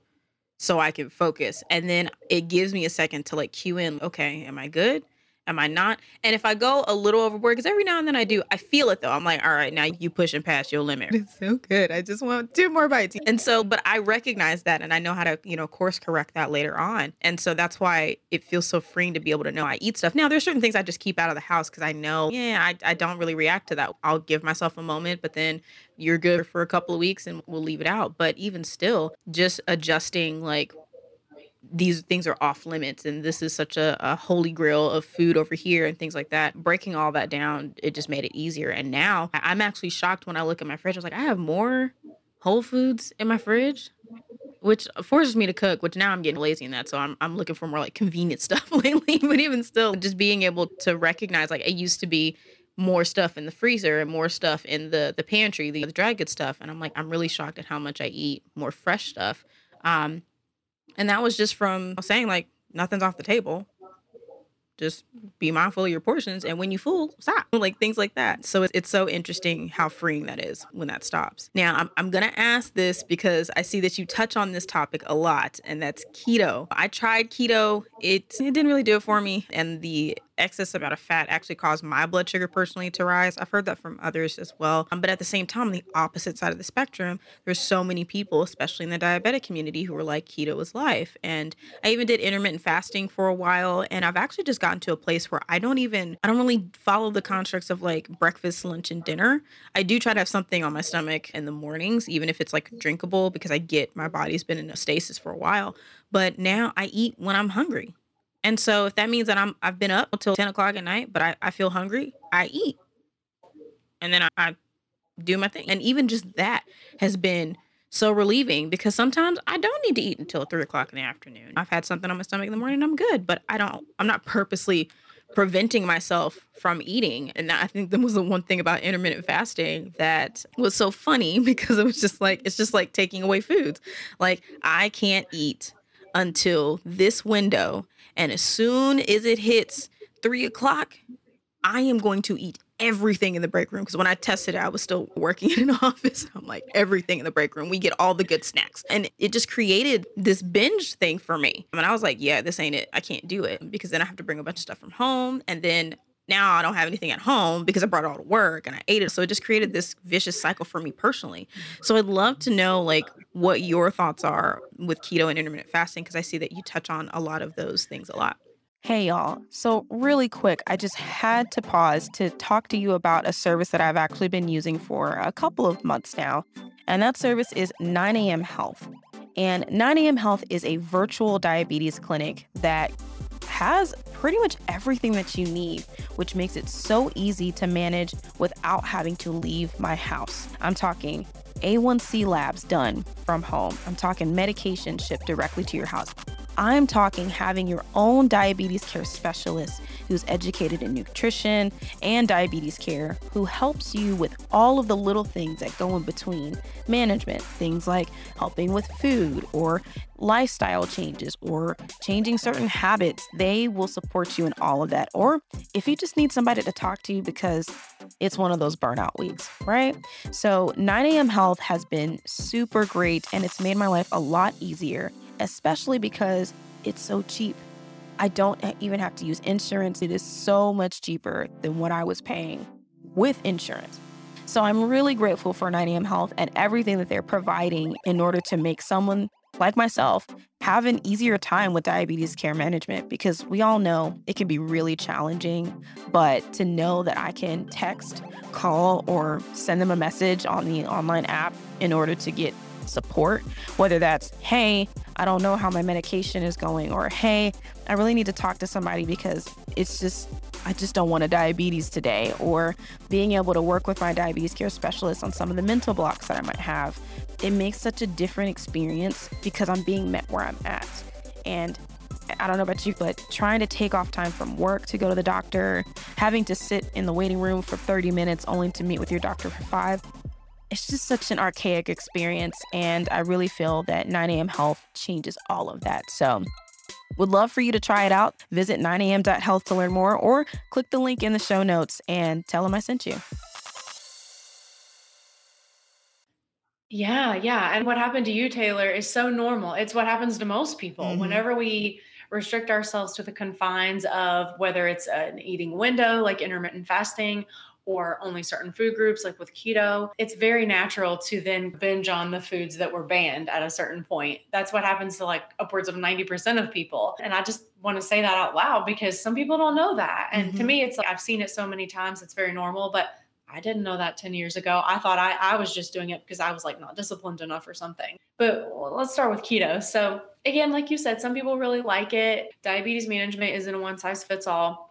so I can focus. And then it gives me a second to like cue in, okay, am I good? Am I not? And if I go a little overboard, because every now and then I do, I feel it though. I'm like, all right, now you pushing past your limit. It's so good. I just want two more bites. And so, but I recognize that and I know how to, you know, course correct that later on. And so that's why it feels so freeing to be able to know I eat stuff. Now, there's certain things I just keep out of the house because I know, yeah, I, I don't really react to that. I'll give myself a moment, but then you're good for a couple of weeks and we'll leave it out. But even still, just adjusting like these things are off limits and this is such a, a, holy grail of food over here and things like that. Breaking all that down it just made it easier. And now i'm actually shocked when i look at my fridge. I was like i have more whole foods in my fridge which forces me to cook which now i'm getting lazy in that. So i'm, I'm looking for more like convenient stuff lately but even still just being able to recognize like it used to be more stuff in the freezer and more stuff in the the pantry the, the dry good stuff. And i'm like i'm really shocked at how much i eat more fresh stuff. Um and that was just from saying like nothing's off the table. Just be mindful of your portions, and when you full, stop. Like things like that. So it's, it's so interesting how freeing that is when that stops. Now I'm I'm gonna ask this because I see that you touch on this topic a lot, and that's keto. I tried keto. It it didn't really do it for me, and the excess amount of fat actually caused my blood sugar personally to rise. I've heard that from others as well. Um, but at the same time, on the opposite side of the spectrum, there's so many people, especially in the diabetic community, who are like keto is life. And I even did intermittent fasting for a while, and I've actually just gotten to a place where I don't even I don't really follow the constructs of like breakfast, lunch, and dinner. I do try to have something on my stomach in the mornings, even if it's like drinkable, because I get my body's been in a stasis for a while. But now I eat when I'm hungry. And so if that means that I'm I've been up until 10 o'clock at night, but I, I feel hungry, I eat. And then I, I do my thing. And even just that has been so relieving because sometimes I don't need to eat until three o'clock in the afternoon. I've had something on my stomach in the morning, I'm good, but I don't I'm not purposely preventing myself from eating. And I think that was the one thing about intermittent fasting that was so funny because it was just like it's just like taking away foods. Like I can't eat until this window and as soon as it hits three o'clock, I am going to eat everything in the break room. Because when I tested it, I was still working in an office. I'm like, everything in the break room. We get all the good snacks. And it just created this binge thing for me. And I was like, yeah, this ain't it. I can't do it. Because then I have to bring a bunch of stuff from home. And then now I don't have anything at home because I brought it all to work and I ate it. So it just created this vicious cycle for me personally. So I'd love to know like what your thoughts are with keto and intermittent fasting because I see that you touch on a lot of those things a lot. Hey, y'all. So, really quick, I just had to pause to talk to you about a service that I've actually been using for a couple of months now. And that service is 9am Health. And 9am Health is a virtual diabetes clinic that has pretty much everything that you need, which makes it so easy to manage without having to leave my house. I'm talking A1C labs done from home. I'm talking medication shipped directly to your house. I'm talking having your own diabetes care specialist who's educated in nutrition and diabetes care, who helps you with all of the little things that go in between management. Things like helping with food or lifestyle changes or changing certain habits. They will support you in all of that. Or if you just need somebody to talk to you because it's one of those burnout weeks, right? So 9am Health has been super great and it's made my life a lot easier especially because it's so cheap. I don't even have to use insurance. It is so much cheaper than what I was paying with insurance. So I'm really grateful for 9am Health and everything that they're providing in order to make someone like myself have an easier time with diabetes care management because we all know it can be really challenging. But to know that I can text, call, or send them a message on the online app in order to get support, whether that's, hey, I don't know how my medication is going, or hey, I really need to talk to somebody because it's just, I just don't want a diabetes today, or being able to work with my diabetes care specialist on some of the mental blocks that I might have. It makes such a different experience because I'm being met where I'm at. And I don't know about you, but trying to take off time from work to go to the doctor, having to sit in the waiting room for 30 minutes only to meet with your doctor for five, it's just such an archaic experience. And I really feel that 9 a.m. Health changes all of that. So, would love for you to try it out. Visit 9am.health to learn more or click the link in the show notes and tell them I sent you. Yeah, yeah. And what happened to you, Taylor, is so normal. It's what happens to most people. Mm-hmm. Whenever we restrict ourselves to the confines of whether it's an eating window like intermittent fasting or only certain food groups like with keto, it's very natural to then binge on the foods that were banned at a certain point. That's what happens to like upwards of 90% of people. And I just want to say that out loud because some people don't know that. And mm-hmm. to me, it's like I've seen it so many times, it's very normal. But I didn't know that 10 years ago. I thought I, I was just doing it because I was like not disciplined enough or something. But let's start with keto. So, again, like you said, some people really like it. Diabetes management isn't a one size fits all.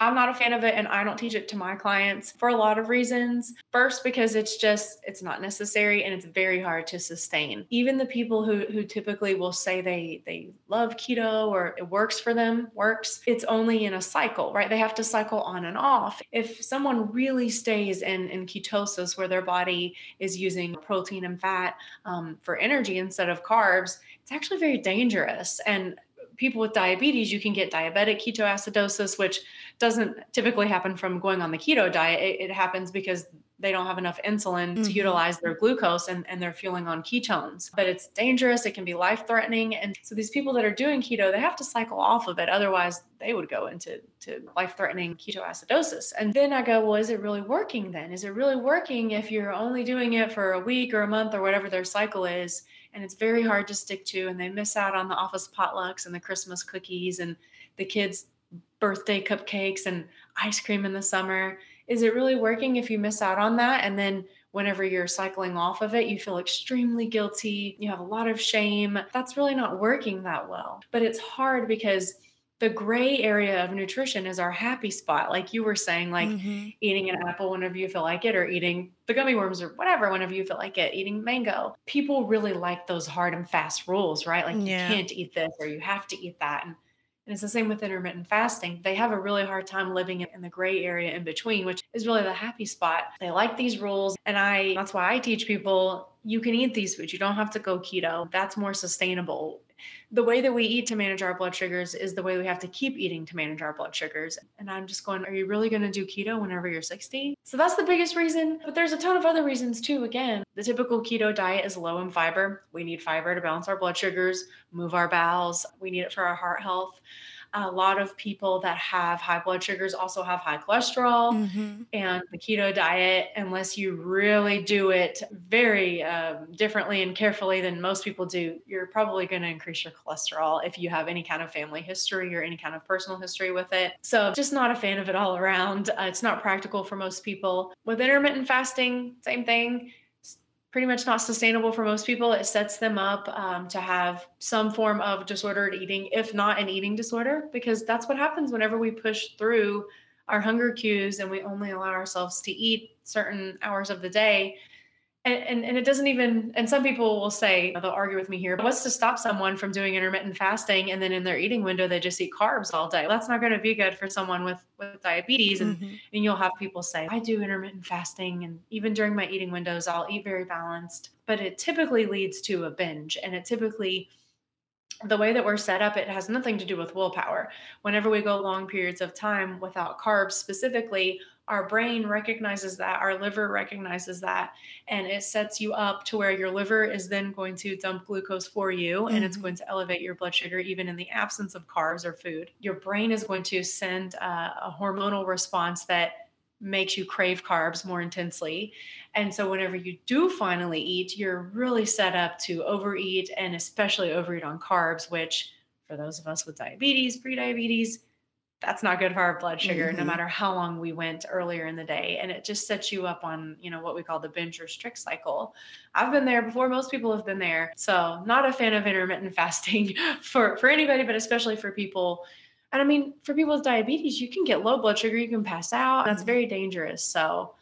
I'm not a fan of it and I don't teach it to my clients for a lot of reasons. First because it's just it's not necessary and it's very hard to sustain. Even the people who who typically will say they they love keto or it works for them, works, it's only in a cycle, right? They have to cycle on and off. If someone really stays in in ketosis where their body is using protein and fat um, for energy instead of carbs, it's actually very dangerous and people with diabetes, you can get diabetic ketoacidosis, which doesn't typically happen from going on the keto diet. It, it happens because they don't have enough insulin mm-hmm. to utilize their glucose and, and they're fueling on ketones. But it's dangerous, it can be life threatening. And so these people that are doing keto, they have to cycle off of it. Otherwise, they would go into to life threatening ketoacidosis. And then I go, well, is it really working then? Is it really working if you're only doing it for a week or a month or whatever their cycle is? and it's very hard to stick to and they miss out on the office potlucks and the christmas cookies and the kids birthday cupcakes and ice cream in the summer. Is it really working if you miss out on that? And then whenever you're cycling off of it you feel extremely guilty. You have a lot of shame. That's really not working that well. But it's hard because the gray area of nutrition is our happy spot. Like you were saying like mm-hmm. eating an apple whenever you feel like it or eating the gummy worms or whatever whenever you feel like it eating mango. People really like those hard and fast rules right? Like yeah. you can't eat this or you have to eat that. And, and it's the same with intermittent fasting. They have a really hard time living in the gray area in between which is really the happy spot. They like these rules and i that's why i teach people you can eat these foods. You don't have to go keto. That's more sustainable the way that we eat to manage our blood sugars is the way we have to keep eating to manage our blood sugars. And I'm just going, are you really going to do keto whenever you're 60? So that's the biggest reason. But there's a ton of other reasons too. Again, the typical keto diet is low in fiber. We need fiber to balance our blood sugars, move our bowels. We need it for our heart health a lot of people that have high blood sugars also have high cholesterol. Mm-hmm. And the keto diet, unless you really do it very um, differently and carefully than most people do, you're probably going to increase your cholesterol if you have any kind of family history or any kind of personal history with it. So, just not a fan of it all around. Uh, it's not practical for most people. With intermittent fasting, same thing pretty much not sustainable for most people. It sets them up um, to have some form of disordered eating, if not an eating disorder, because that's what happens whenever we push through our hunger cues and we only allow ourselves to eat certain hours of the day and, and, and it doesn't even and some people will say they'll argue with me here what's to stop someone from doing intermittent fasting and then in their eating window they just eat carbs all day that's not going to be good for someone with with diabetes and mm-hmm. and you'll have people say i do intermittent fasting and even during my eating windows i'll eat very balanced but it typically leads to a binge and it typically the way that we're set up, it has nothing to do with willpower. Whenever we go long periods of time without carbs specifically, our brain recognizes that, our liver recognizes that, and it sets you up to where your liver is then going to dump glucose for you mm-hmm. and it's mm-hmm. going to elevate your blood sugar even in the absence of carbs or food. Your brain is going to send a, a hormonal response that makes you crave carbs more intensely. And so, whenever you do finally eat, you're really set up to overeat and especially overeat on carbs, which for those of us with diabetes, prediabetes, that's not good for our blood sugar mm-hmm. no matter how long we went earlier in the day. And it just sets you up on you know what we call the binge restrict cycle. I've been there before. Most people have been there. So not a fan of intermittent fasting for for anybody but especially for people. And i mean for people with diabetes you can get low blood sugar. You can pass out. That's mm-hmm. very dangerous. So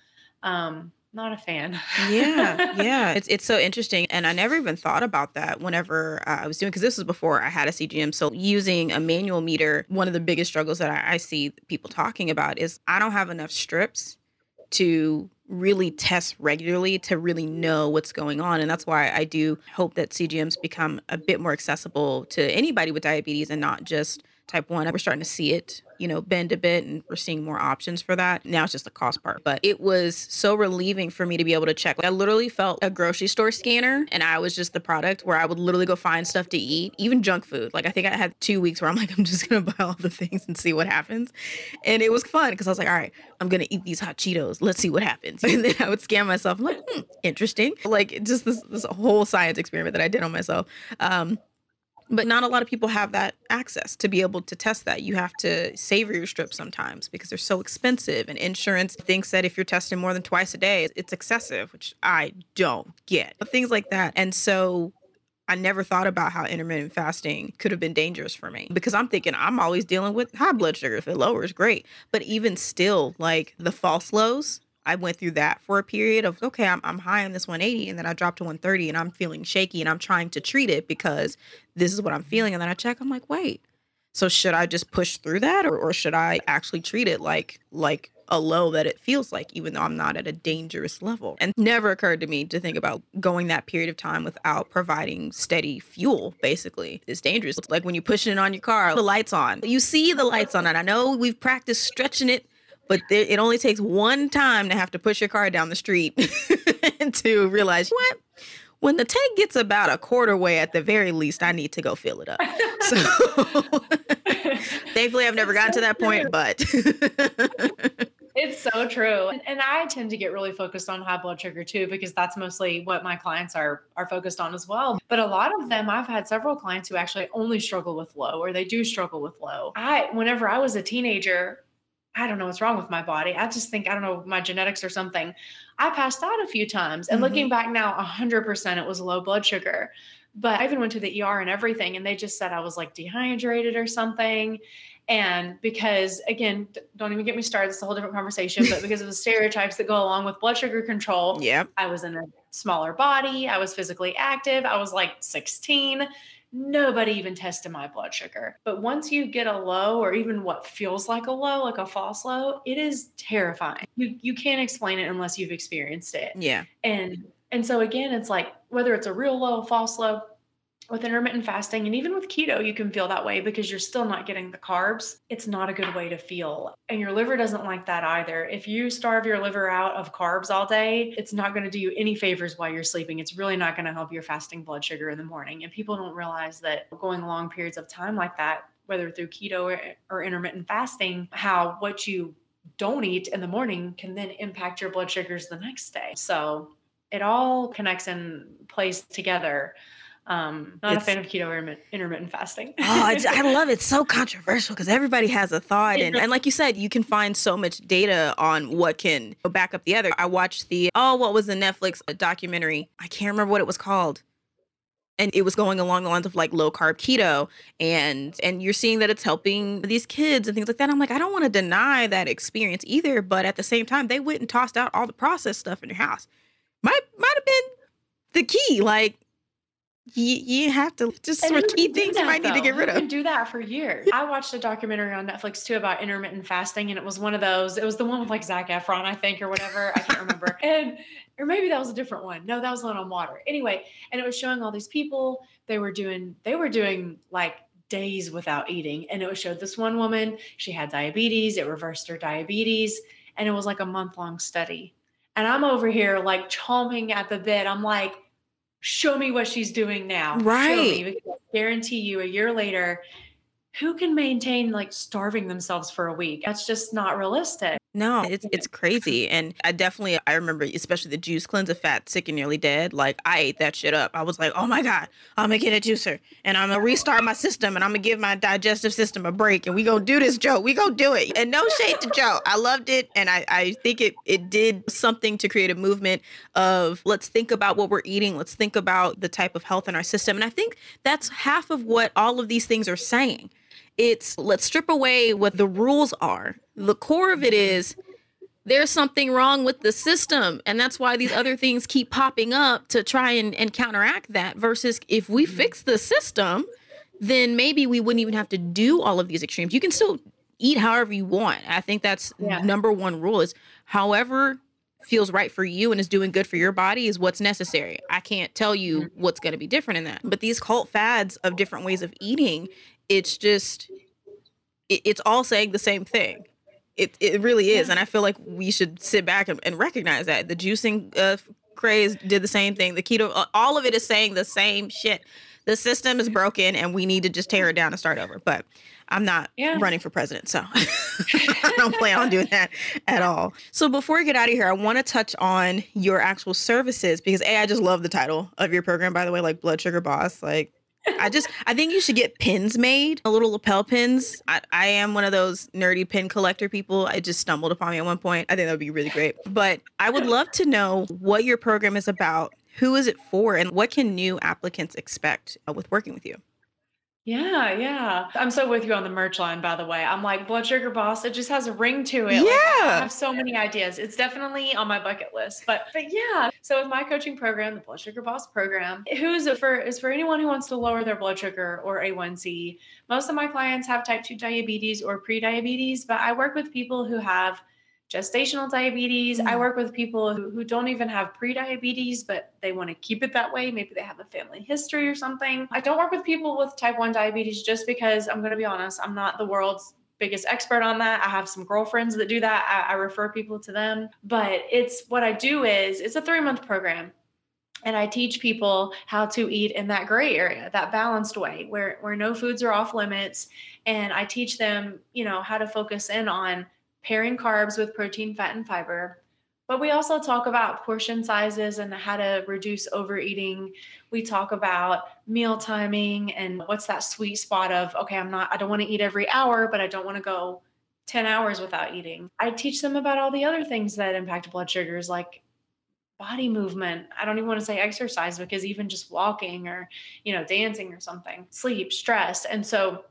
um not a fan. yeah, yeah. It's it's so interesting, and I never even thought about that whenever uh, I was doing because this was before I had a CGM. So using a manual meter, one of the biggest struggles that I, I see people talking about is I don't have enough strips to really test regularly to really know what's going on. And that's why I do hope that CGMs become a bit more accessible to anybody with diabetes and not just type 1 we're starting to see it you know bend a bit and we're seeing more options for that. Now it's just the cost part but it was so relieving for me to be able to check. I literally felt a grocery store scanner and i was just the product where i would literally go find stuff to eat even junk food. Like i think i had two weeks where i'm like i'm just gonna buy all the things and see what happens. And it was fun because i was like all right i'm gonna eat these hot cheetos. Let's see what happens. And then i would scan myself. I'm like hmm, interesting. Like just this this whole science experiment that i did on myself. Um but not a lot of people have that access to be able to test that. You have to savor your strips sometimes because they're so expensive. And insurance thinks that if you're testing more than twice a day, it's excessive, which I don't get. But things like that. And so I never thought about how intermittent fasting could have been dangerous for me because I'm thinking I'm always dealing with high blood sugar. If it lowers, great. But even still, like the false lows, I went through that for a period of okay, I'm I'm high on this 180 and then I dropped to 130 and I'm feeling shaky and I'm trying to treat it because this is what I'm feeling and then I check I'm like, "Wait. So should I just push through that or or should I actually treat it like like a low that it feels like even though I'm not at a dangerous level?" And never occurred to me to think about going that period of time without providing steady fuel basically. It's dangerous. It's like when you're pushing it on your car, the lights on. You see the lights on and I know we've practiced stretching it but it only takes one time to have to push your car down the street to realize what? When the tank gets about a quarter way at the very least i need to go fill it up. So thankfully i've never gotten to that point but it's so true. And, and, i tend to get really focused on high blood sugar too because that's mostly what my clients are are focused on as well. But a lot of them i've had several clients who actually only struggle with low or they do struggle with low. I whenever i was a teenager I don't know what's wrong with my body. I just think, I don't know, my genetics or something. I passed out a few times. And mm-hmm. looking back now, 100% it was low blood sugar. But I even went to the ER and everything, and they just said I was like dehydrated or something. And because, again, don't even get me started, it's a whole different conversation, but because of the stereotypes that go along with blood sugar control, yeah, I was in a smaller body, I was physically active, I was like 16 nobody even tested my blood sugar. But once you get a low or even what feels like a low, like a false low, it is terrifying. You you can't explain it unless you've experienced it. Yeah. And and so again, it's like whether it's a real low, false low, with intermittent fasting and even with keto you can feel that way because you're still not getting the carbs. It's not a good way to feel and your liver doesn't like that either. If you starve your liver out of carbs all day it's not going to do you any favors while you're sleeping. It's really not going to help your fasting blood sugar in the morning and people don't realize that going long periods of time like that whether through keto or, or intermittent fasting how what you don't eat in the morning can then impact your blood sugars the next day. So it all connects and plays together um, not it's, a fan of keto or intermittent fasting. oh, I, I, love it. It's so controversial because everybody has a thought, and, and like you said, you can find so much data on what can back up the other. I watched the oh, what was the Netflix documentary? I can't remember what it was called and it was going along the lines of like low carb keto and and you're seeing that it's helping these kids and things like that i'm like i don't want to deny that experience either but at the same time they went and tossed out all the processed stuff in your house might might have been the key like you, you have to just some key things that, you might though. need to get rid of. You do that for years. I watched a documentary on Netflix too about intermittent fasting, and it was one of those. It was the one with like Zac Efron, I think, or whatever. I can't remember. and or maybe that was a different one. No, that was one on water. Anyway, and it was showing all these people. They were doing. They were doing like days without eating, and it was showed this one woman. She had diabetes. It reversed her diabetes, and it was like a month long study. And I'm over here like chomping at the bit. I'm like show me what she's doing now. Right. guarantee you a year later, who can maintain like starving themselves for a week? That's just not realistic. No, it's it's crazy. And I definitely I remember especially the juice cleanse of fat, sick and nearly dead. Like I ate that shit up. I was like, oh my God, I'm gonna get a juicer and I'm gonna restart my system and I'm gonna give my digestive system a break and we gonna do this, Joe. We gonna do it. And no shade to Joe. I loved it and I, I think it it did something to create a movement of let's think about what we're eating, let's think about the type of health in our system. And I think that's half of what all of these things are saying it's let's strip away what the rules are. The core of it is there's something wrong with the system. And that's why these other things keep popping up to try and, and counteract that. Versus if we mm-hmm. fix the system, then maybe we wouldn't even have to do all of these extremes. You can still eat however you want. I think that's yeah. number one rule is however feels right for you and is doing good for your body is what's necessary. I can't tell you mm-hmm. what's going to be different in that. But these cult fads of different ways of eating, it's just it, it's all saying the same thing. It it really is, and I feel like we should sit back and, and recognize that the juicing uh, craze did the same thing. The keto, all of it is saying the same shit. The system is broken, and we need to just tear it down and start over. But I'm not yeah. running for president, so I don't plan on doing that at all. So before we get out of here, I want to touch on your actual services because a I just love the title of your program. By the way, like blood sugar boss, like I just I think you should get pins made, a little lapel pins. I, I am one of those nerdy pin collector people. I just stumbled upon me at one point. I think that would be really great. But I would love to know what your program is about, who is it for, and what can new applicants expect uh, with working with you. Yeah, yeah. I'm so with you on the merch line, by the way. I'm like, Blood Sugar Boss, it just has a ring to it. Yeah. Like, I have so many ideas. It's definitely on my bucket list. But but yeah. So with my coaching program, the Blood Sugar Boss program, who's it for is for anyone who wants to lower their blood sugar or A1C. Most of my clients have type 2 diabetes or pre-diabetes, but I work with people who have gestational diabetes. Mm. I work with people who, who don't even have pre-diabetes, but they want to keep it that way. Maybe they have a family history or something. I don't work with people with type 1 diabetes just because I'm going to be honest, I'm not the world's biggest expert on that. I have some girlfriends that do that. I, I refer people to them. But it's what I do is it's a three month program and I teach people how to eat in that gray area, that balanced way where where no foods are off limits and I teach them, you know, how to focus in on pairing carbs with protein, fat, and fiber. But we also talk about portion sizes and how to reduce overeating. We talk about meal timing and what's that sweet spot of, okay, I'm not, I don't want to eat every hour, but I don't want to go 10 hours without eating. I teach them about all the other things that impact blood sugars, like body movement. I don't even want to say exercise because even just walking or, you know, dancing or something, sleep, stress. And so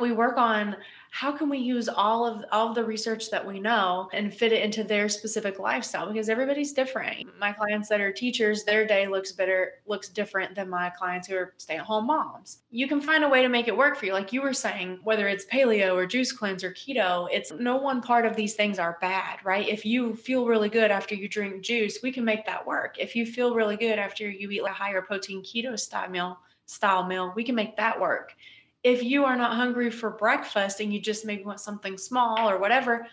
we work on how can we use all of all of the research that we know and fit it into their specific lifestyle? Because everybody's different. My clients that are teachers their day looks better looks different than my clients who are stay-at-home moms. You can find a way to make it work for you. Like you were saying whether it's paleo or juice cleanse or keto it's no one part of these things are bad right? If you feel really good after you drink juice we can make that work. If you feel really good after you eat a higher protein keto style meal style meal we can make that work if you are not hungry for breakfast and you just maybe want something small or whatever,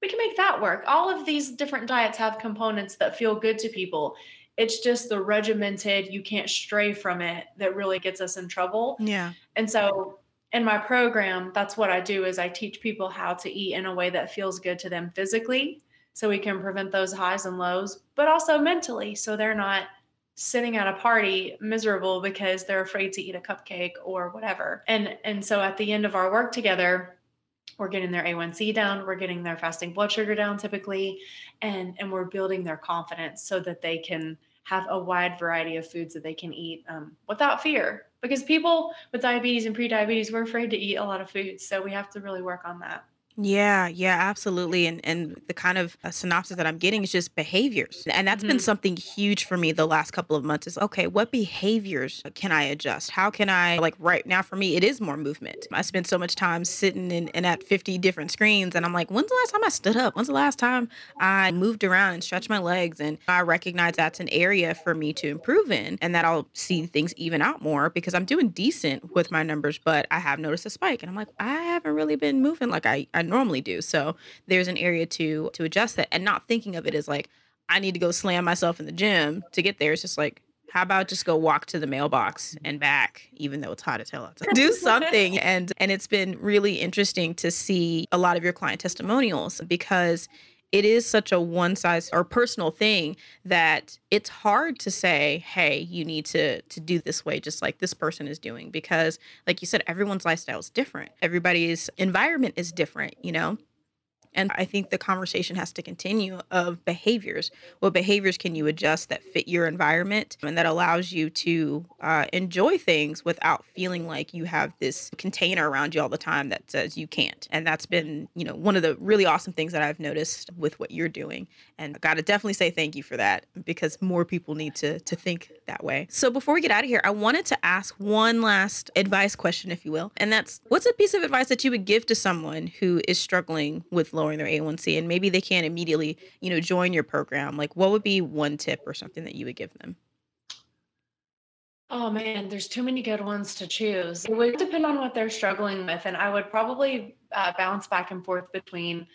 we can make that work. All of these different diets have components that feel good to people. It's just the regimented, you can't stray from it that really gets us in trouble. Yeah. And so in my program, that's what I do is I teach people how to eat in a way that feels good to them physically so we can prevent those highs and lows, but also mentally so they're not sitting at a party miserable because they're afraid to eat a cupcake or whatever. And and so at the end of our work together, we're getting their A1C down, we're getting their fasting blood sugar down typically, and and we're building their confidence so that they can have a wide variety of foods that they can eat um, without fear. Because people with diabetes and pre-diabetes, we're afraid to eat a lot of foods, so we have to really work on that. Yeah, yeah, absolutely. And and the kind of uh, synopsis that I'm getting is just behaviors. And that's been hmm something huge for me the last couple of months is okay, what behaviors can I adjust? How can I like right now for me it is more movement. I spend so much time sitting in, and at 50 different screens and I'm like, when's the last time I stood up? When's the last time I moved around and stretched my legs? And I recognize that's an area for me to improve in and that I'll see things even out more because I'm doing decent with my numbers, but I have noticed a spike and I'm like, I haven't really been moving like I, I normally do. So there's an area to to adjust that and not thinking of it as like I need to go slam myself in the gym to get there. It's just like how about just go walk to the mailbox and back even though it's hot as hell outside do something and and it's been really interesting to see a lot of your client testimonials because it is such a one size or personal thing that it's hard to say hey you need to to do this way just like this person is doing because like you said everyone's lifestyle is different. Everybody's environment is different you know And I think the conversation has to continue of behaviors. What behaviors can you adjust that fit your environment and that allows you to uh, enjoy things without feeling like you have this container around you all the time that says you can't. And that's been, you know, one of the really awesome things that I've noticed with what you're doing. And I got to definitely say thank you for that because more people need to to think that way. So before we get out of here, I wanted to ask one last advice question, if you will, and that's what's a piece of advice that you would give to someone who is struggling with lowering their A1C and maybe they can't immediately, you know, join your program? Like, what would be one tip or something that you would give them? Oh man, there's too many good ones to choose. It would depend on what they're struggling with, and I would probably uh, bounce back and forth between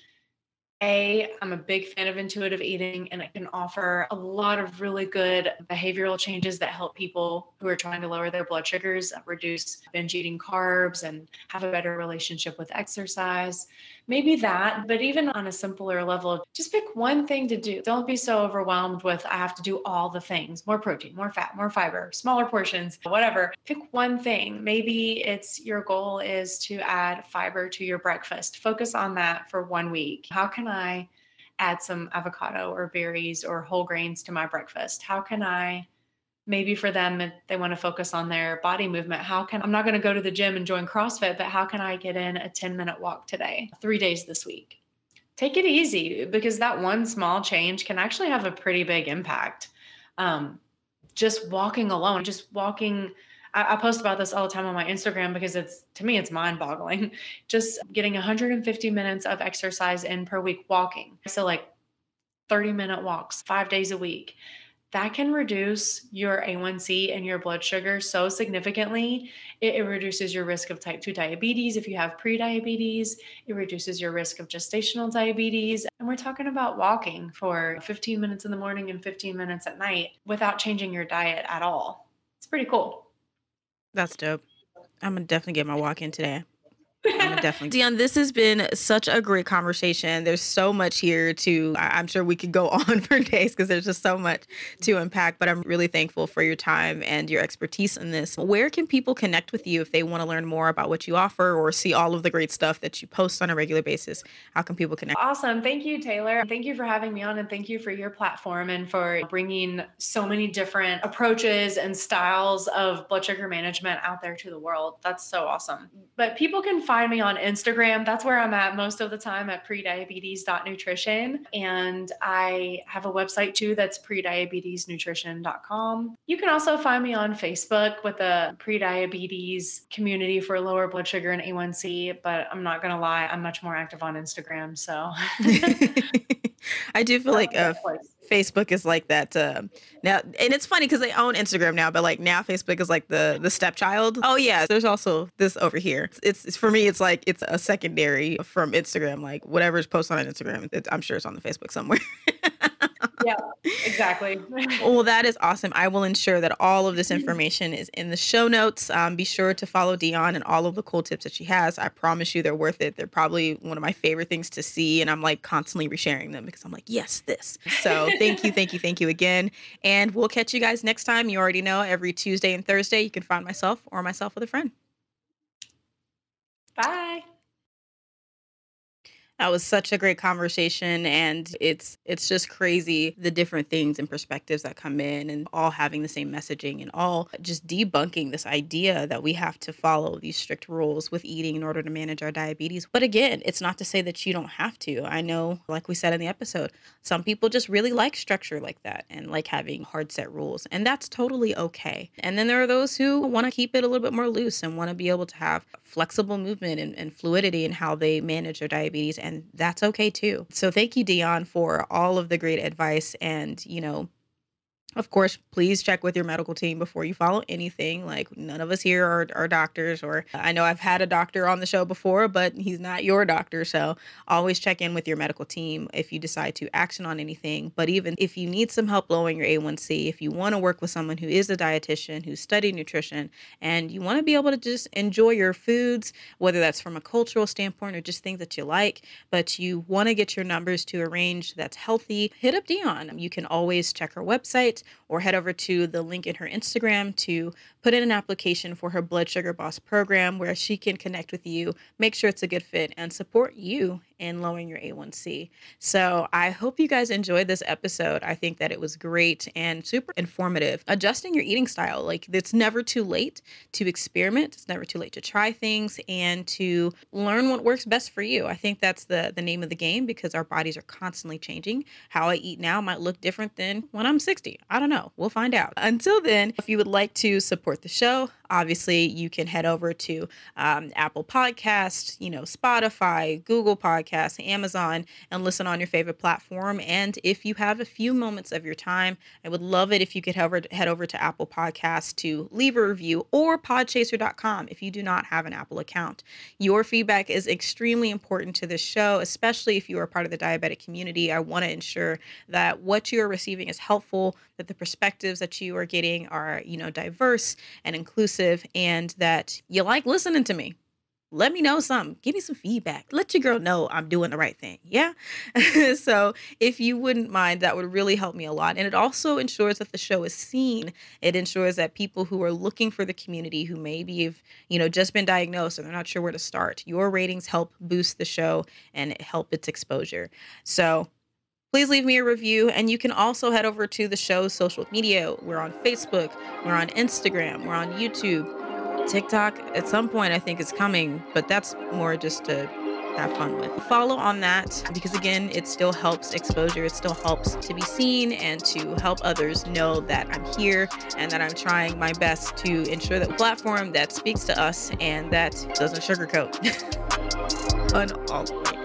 a, I'm a big fan of intuitive eating, and it can offer a lot of really good behavioral changes that help people who are trying to lower their blood sugars, reduce binge eating carbs, and have a better relationship with exercise. Maybe that, but even on a simpler level, just pick one thing to do. Don't be so overwhelmed with, I have to do all the things more protein, more fat, more fiber, smaller portions, whatever. Pick one thing. Maybe it's your goal is to add fiber to your breakfast. Focus on that for one week. How can I add some avocado or berries or whole grains to my breakfast? How can I maybe for them they want to focus on their body movement how can i'm not going to go to the gym and join crossfit but how can i get in a 10 minute walk today three days this week take it easy because that one small change can actually have a pretty big impact um, just walking alone just walking I, I post about this all the time on my Instagram because it's to me it's mind boggling. Just getting 150 minutes of exercise in per week walking. So like 30 minute walks, 5 days a week. That can reduce your A1C and your blood sugar so significantly. It, it reduces your risk of type 2 diabetes if you have prediabetes. It reduces your risk of gestational diabetes. And we're talking about walking for 15 minutes in the morning and 15 minutes at night without changing your diet at all. It's pretty cool. That's dope. I'm gonna definitely get my walk in today. definitely. Dion, this has been such a great conversation. There's so much here to, I'm sure we could go on for days because there's just so much to unpack, but I'm really thankful for your time and your expertise in this. Where can people connect with you if they want to learn more about what you offer or see all of the great stuff that you post on a regular basis? How can people connect? Awesome. Thank you, Taylor. Thank you for having me on and thank you for your platform and for bringing so many different approaches and styles of blood sugar management out there to the world. That's so awesome. But people can find me on Instagram. That's where I'm at most of the time at prediabetes.nutrition. And I have a website too that's prediabetesnutrition.com. You can also find me on Facebook with the prediabetes community for lower blood sugar and A1C. But I'm not going to lie, I'm much more active on Instagram. So I do feel like uh, Facebook is like that uh, now, and it's funny because they own Instagram now, but like now Facebook is like the the stepchild. Oh yeah, there's also this over here. It's, it's for me, it's like it's a secondary from Instagram. Like whatever's posted on Instagram, it, I'm sure it's on the Facebook somewhere. yeah, exactly. well, that is awesome. I will ensure that all of this information is in the show notes. Um, be sure to follow Dion and all of the cool tips that she has. I promise you they're worth it. They're probably one of my favorite things to see. And I'm like constantly resharing them because I'm like, yes, this. So thank you, thank you, thank you again. And we'll catch you guys next time. You already know every Tuesday and Thursday, you can find myself or myself with a friend. Bye that was such a great conversation and it's it's just crazy the different things and perspectives that come in and all having the same messaging and all just debunking this idea that we have to follow these strict rules with eating in order to manage our diabetes. But again it's not to say that you don't have to. I know like we said in the episode some people just really like structure like that and like having hard set rules and that's totally okay. And then there are those who want to keep it a little bit more loose and want to be able to have flexible movement and, and fluidity in how they manage their diabetes and and that's okay too. So thank you, Dion, for all of the great advice and, you know, of course, please check with your medical team before you follow anything. Like, none of us here are, are doctors, or I know I've had a doctor on the show before, but he's not your doctor. So, always check in with your medical team if you decide to action on anything. But even if you need some help lowering your A1C, if you want to work with someone who is a dietitian, who studied nutrition, and you want to be able to just enjoy your foods, whether that's from a cultural standpoint or just things that you like, but you want to get your numbers to a range that's healthy, hit up Dion. You can always check her website it or head over to the link in her Instagram to put in an application for her Blood Sugar Boss program where she can connect with you, make sure it's a good fit, and support you in lowering your A1C. So I hope you guys enjoyed this episode. I think that it was great and super informative. Adjusting your eating style, like it's never too late to experiment. It's never too late to try things and to learn what works best for you. I think that's the the name of the game because our bodies are constantly changing. How I eat now might look different than when I'm 60. I don't know. We'll find out. Until then, if you would like to support the show, obviously you can head over to um, Apple Podcasts, you know, Spotify, Google Podcasts, Amazon, and listen on your favorite platform. And if you have a few moments of your time, I would love it if you could over, head over to Apple Podcasts to leave a review or podchaser.com if you do not have an Apple account. Your feedback is extremely important to this show, especially if you are part of the diabetic community. I want to ensure that what you are receiving is helpful, that the perspectives that you are getting are, you know, diverse and inclusive, and that you like listening to me let me know something. Give me some feedback. Let your girl know I'm doing the right thing. Yeah. so if you wouldn't mind, that would really help me a lot. And it also ensures that the show is seen. It ensures that people who are looking for the community who maybe have, you know, just been diagnosed and they're not sure where to start, your ratings help boost the show and help its exposure. So please leave me a review. And you can also head over to the show's social media. We're on Facebook, we're on Instagram, we're on YouTube. TikTok at some point I think is coming, but that's more just to have fun with. Follow on that because again, it still helps exposure. It still helps to be seen and to help others know that I'm here and that I'm trying my best to ensure that platform that speaks to us and that doesn't sugarcoat. Fun all way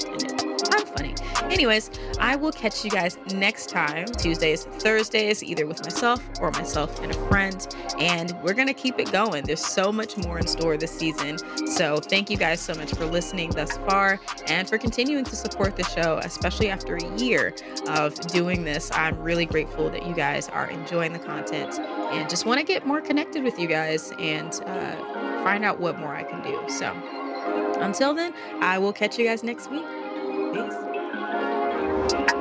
funny. Anyways, I will catch you guys next time, Tuesdays, Thursdays, either with myself or myself and a friend. And we're going to keep it going. There's so much more in store this season. So thank you guys so much for listening thus far and for continuing to support the show, especially after a year of doing this. I'm really grateful that you guys are enjoying the content and just want to get more connected with you guys and uh, find out what more I can do. So until then, I will catch you guys next week. Peace. Thank you.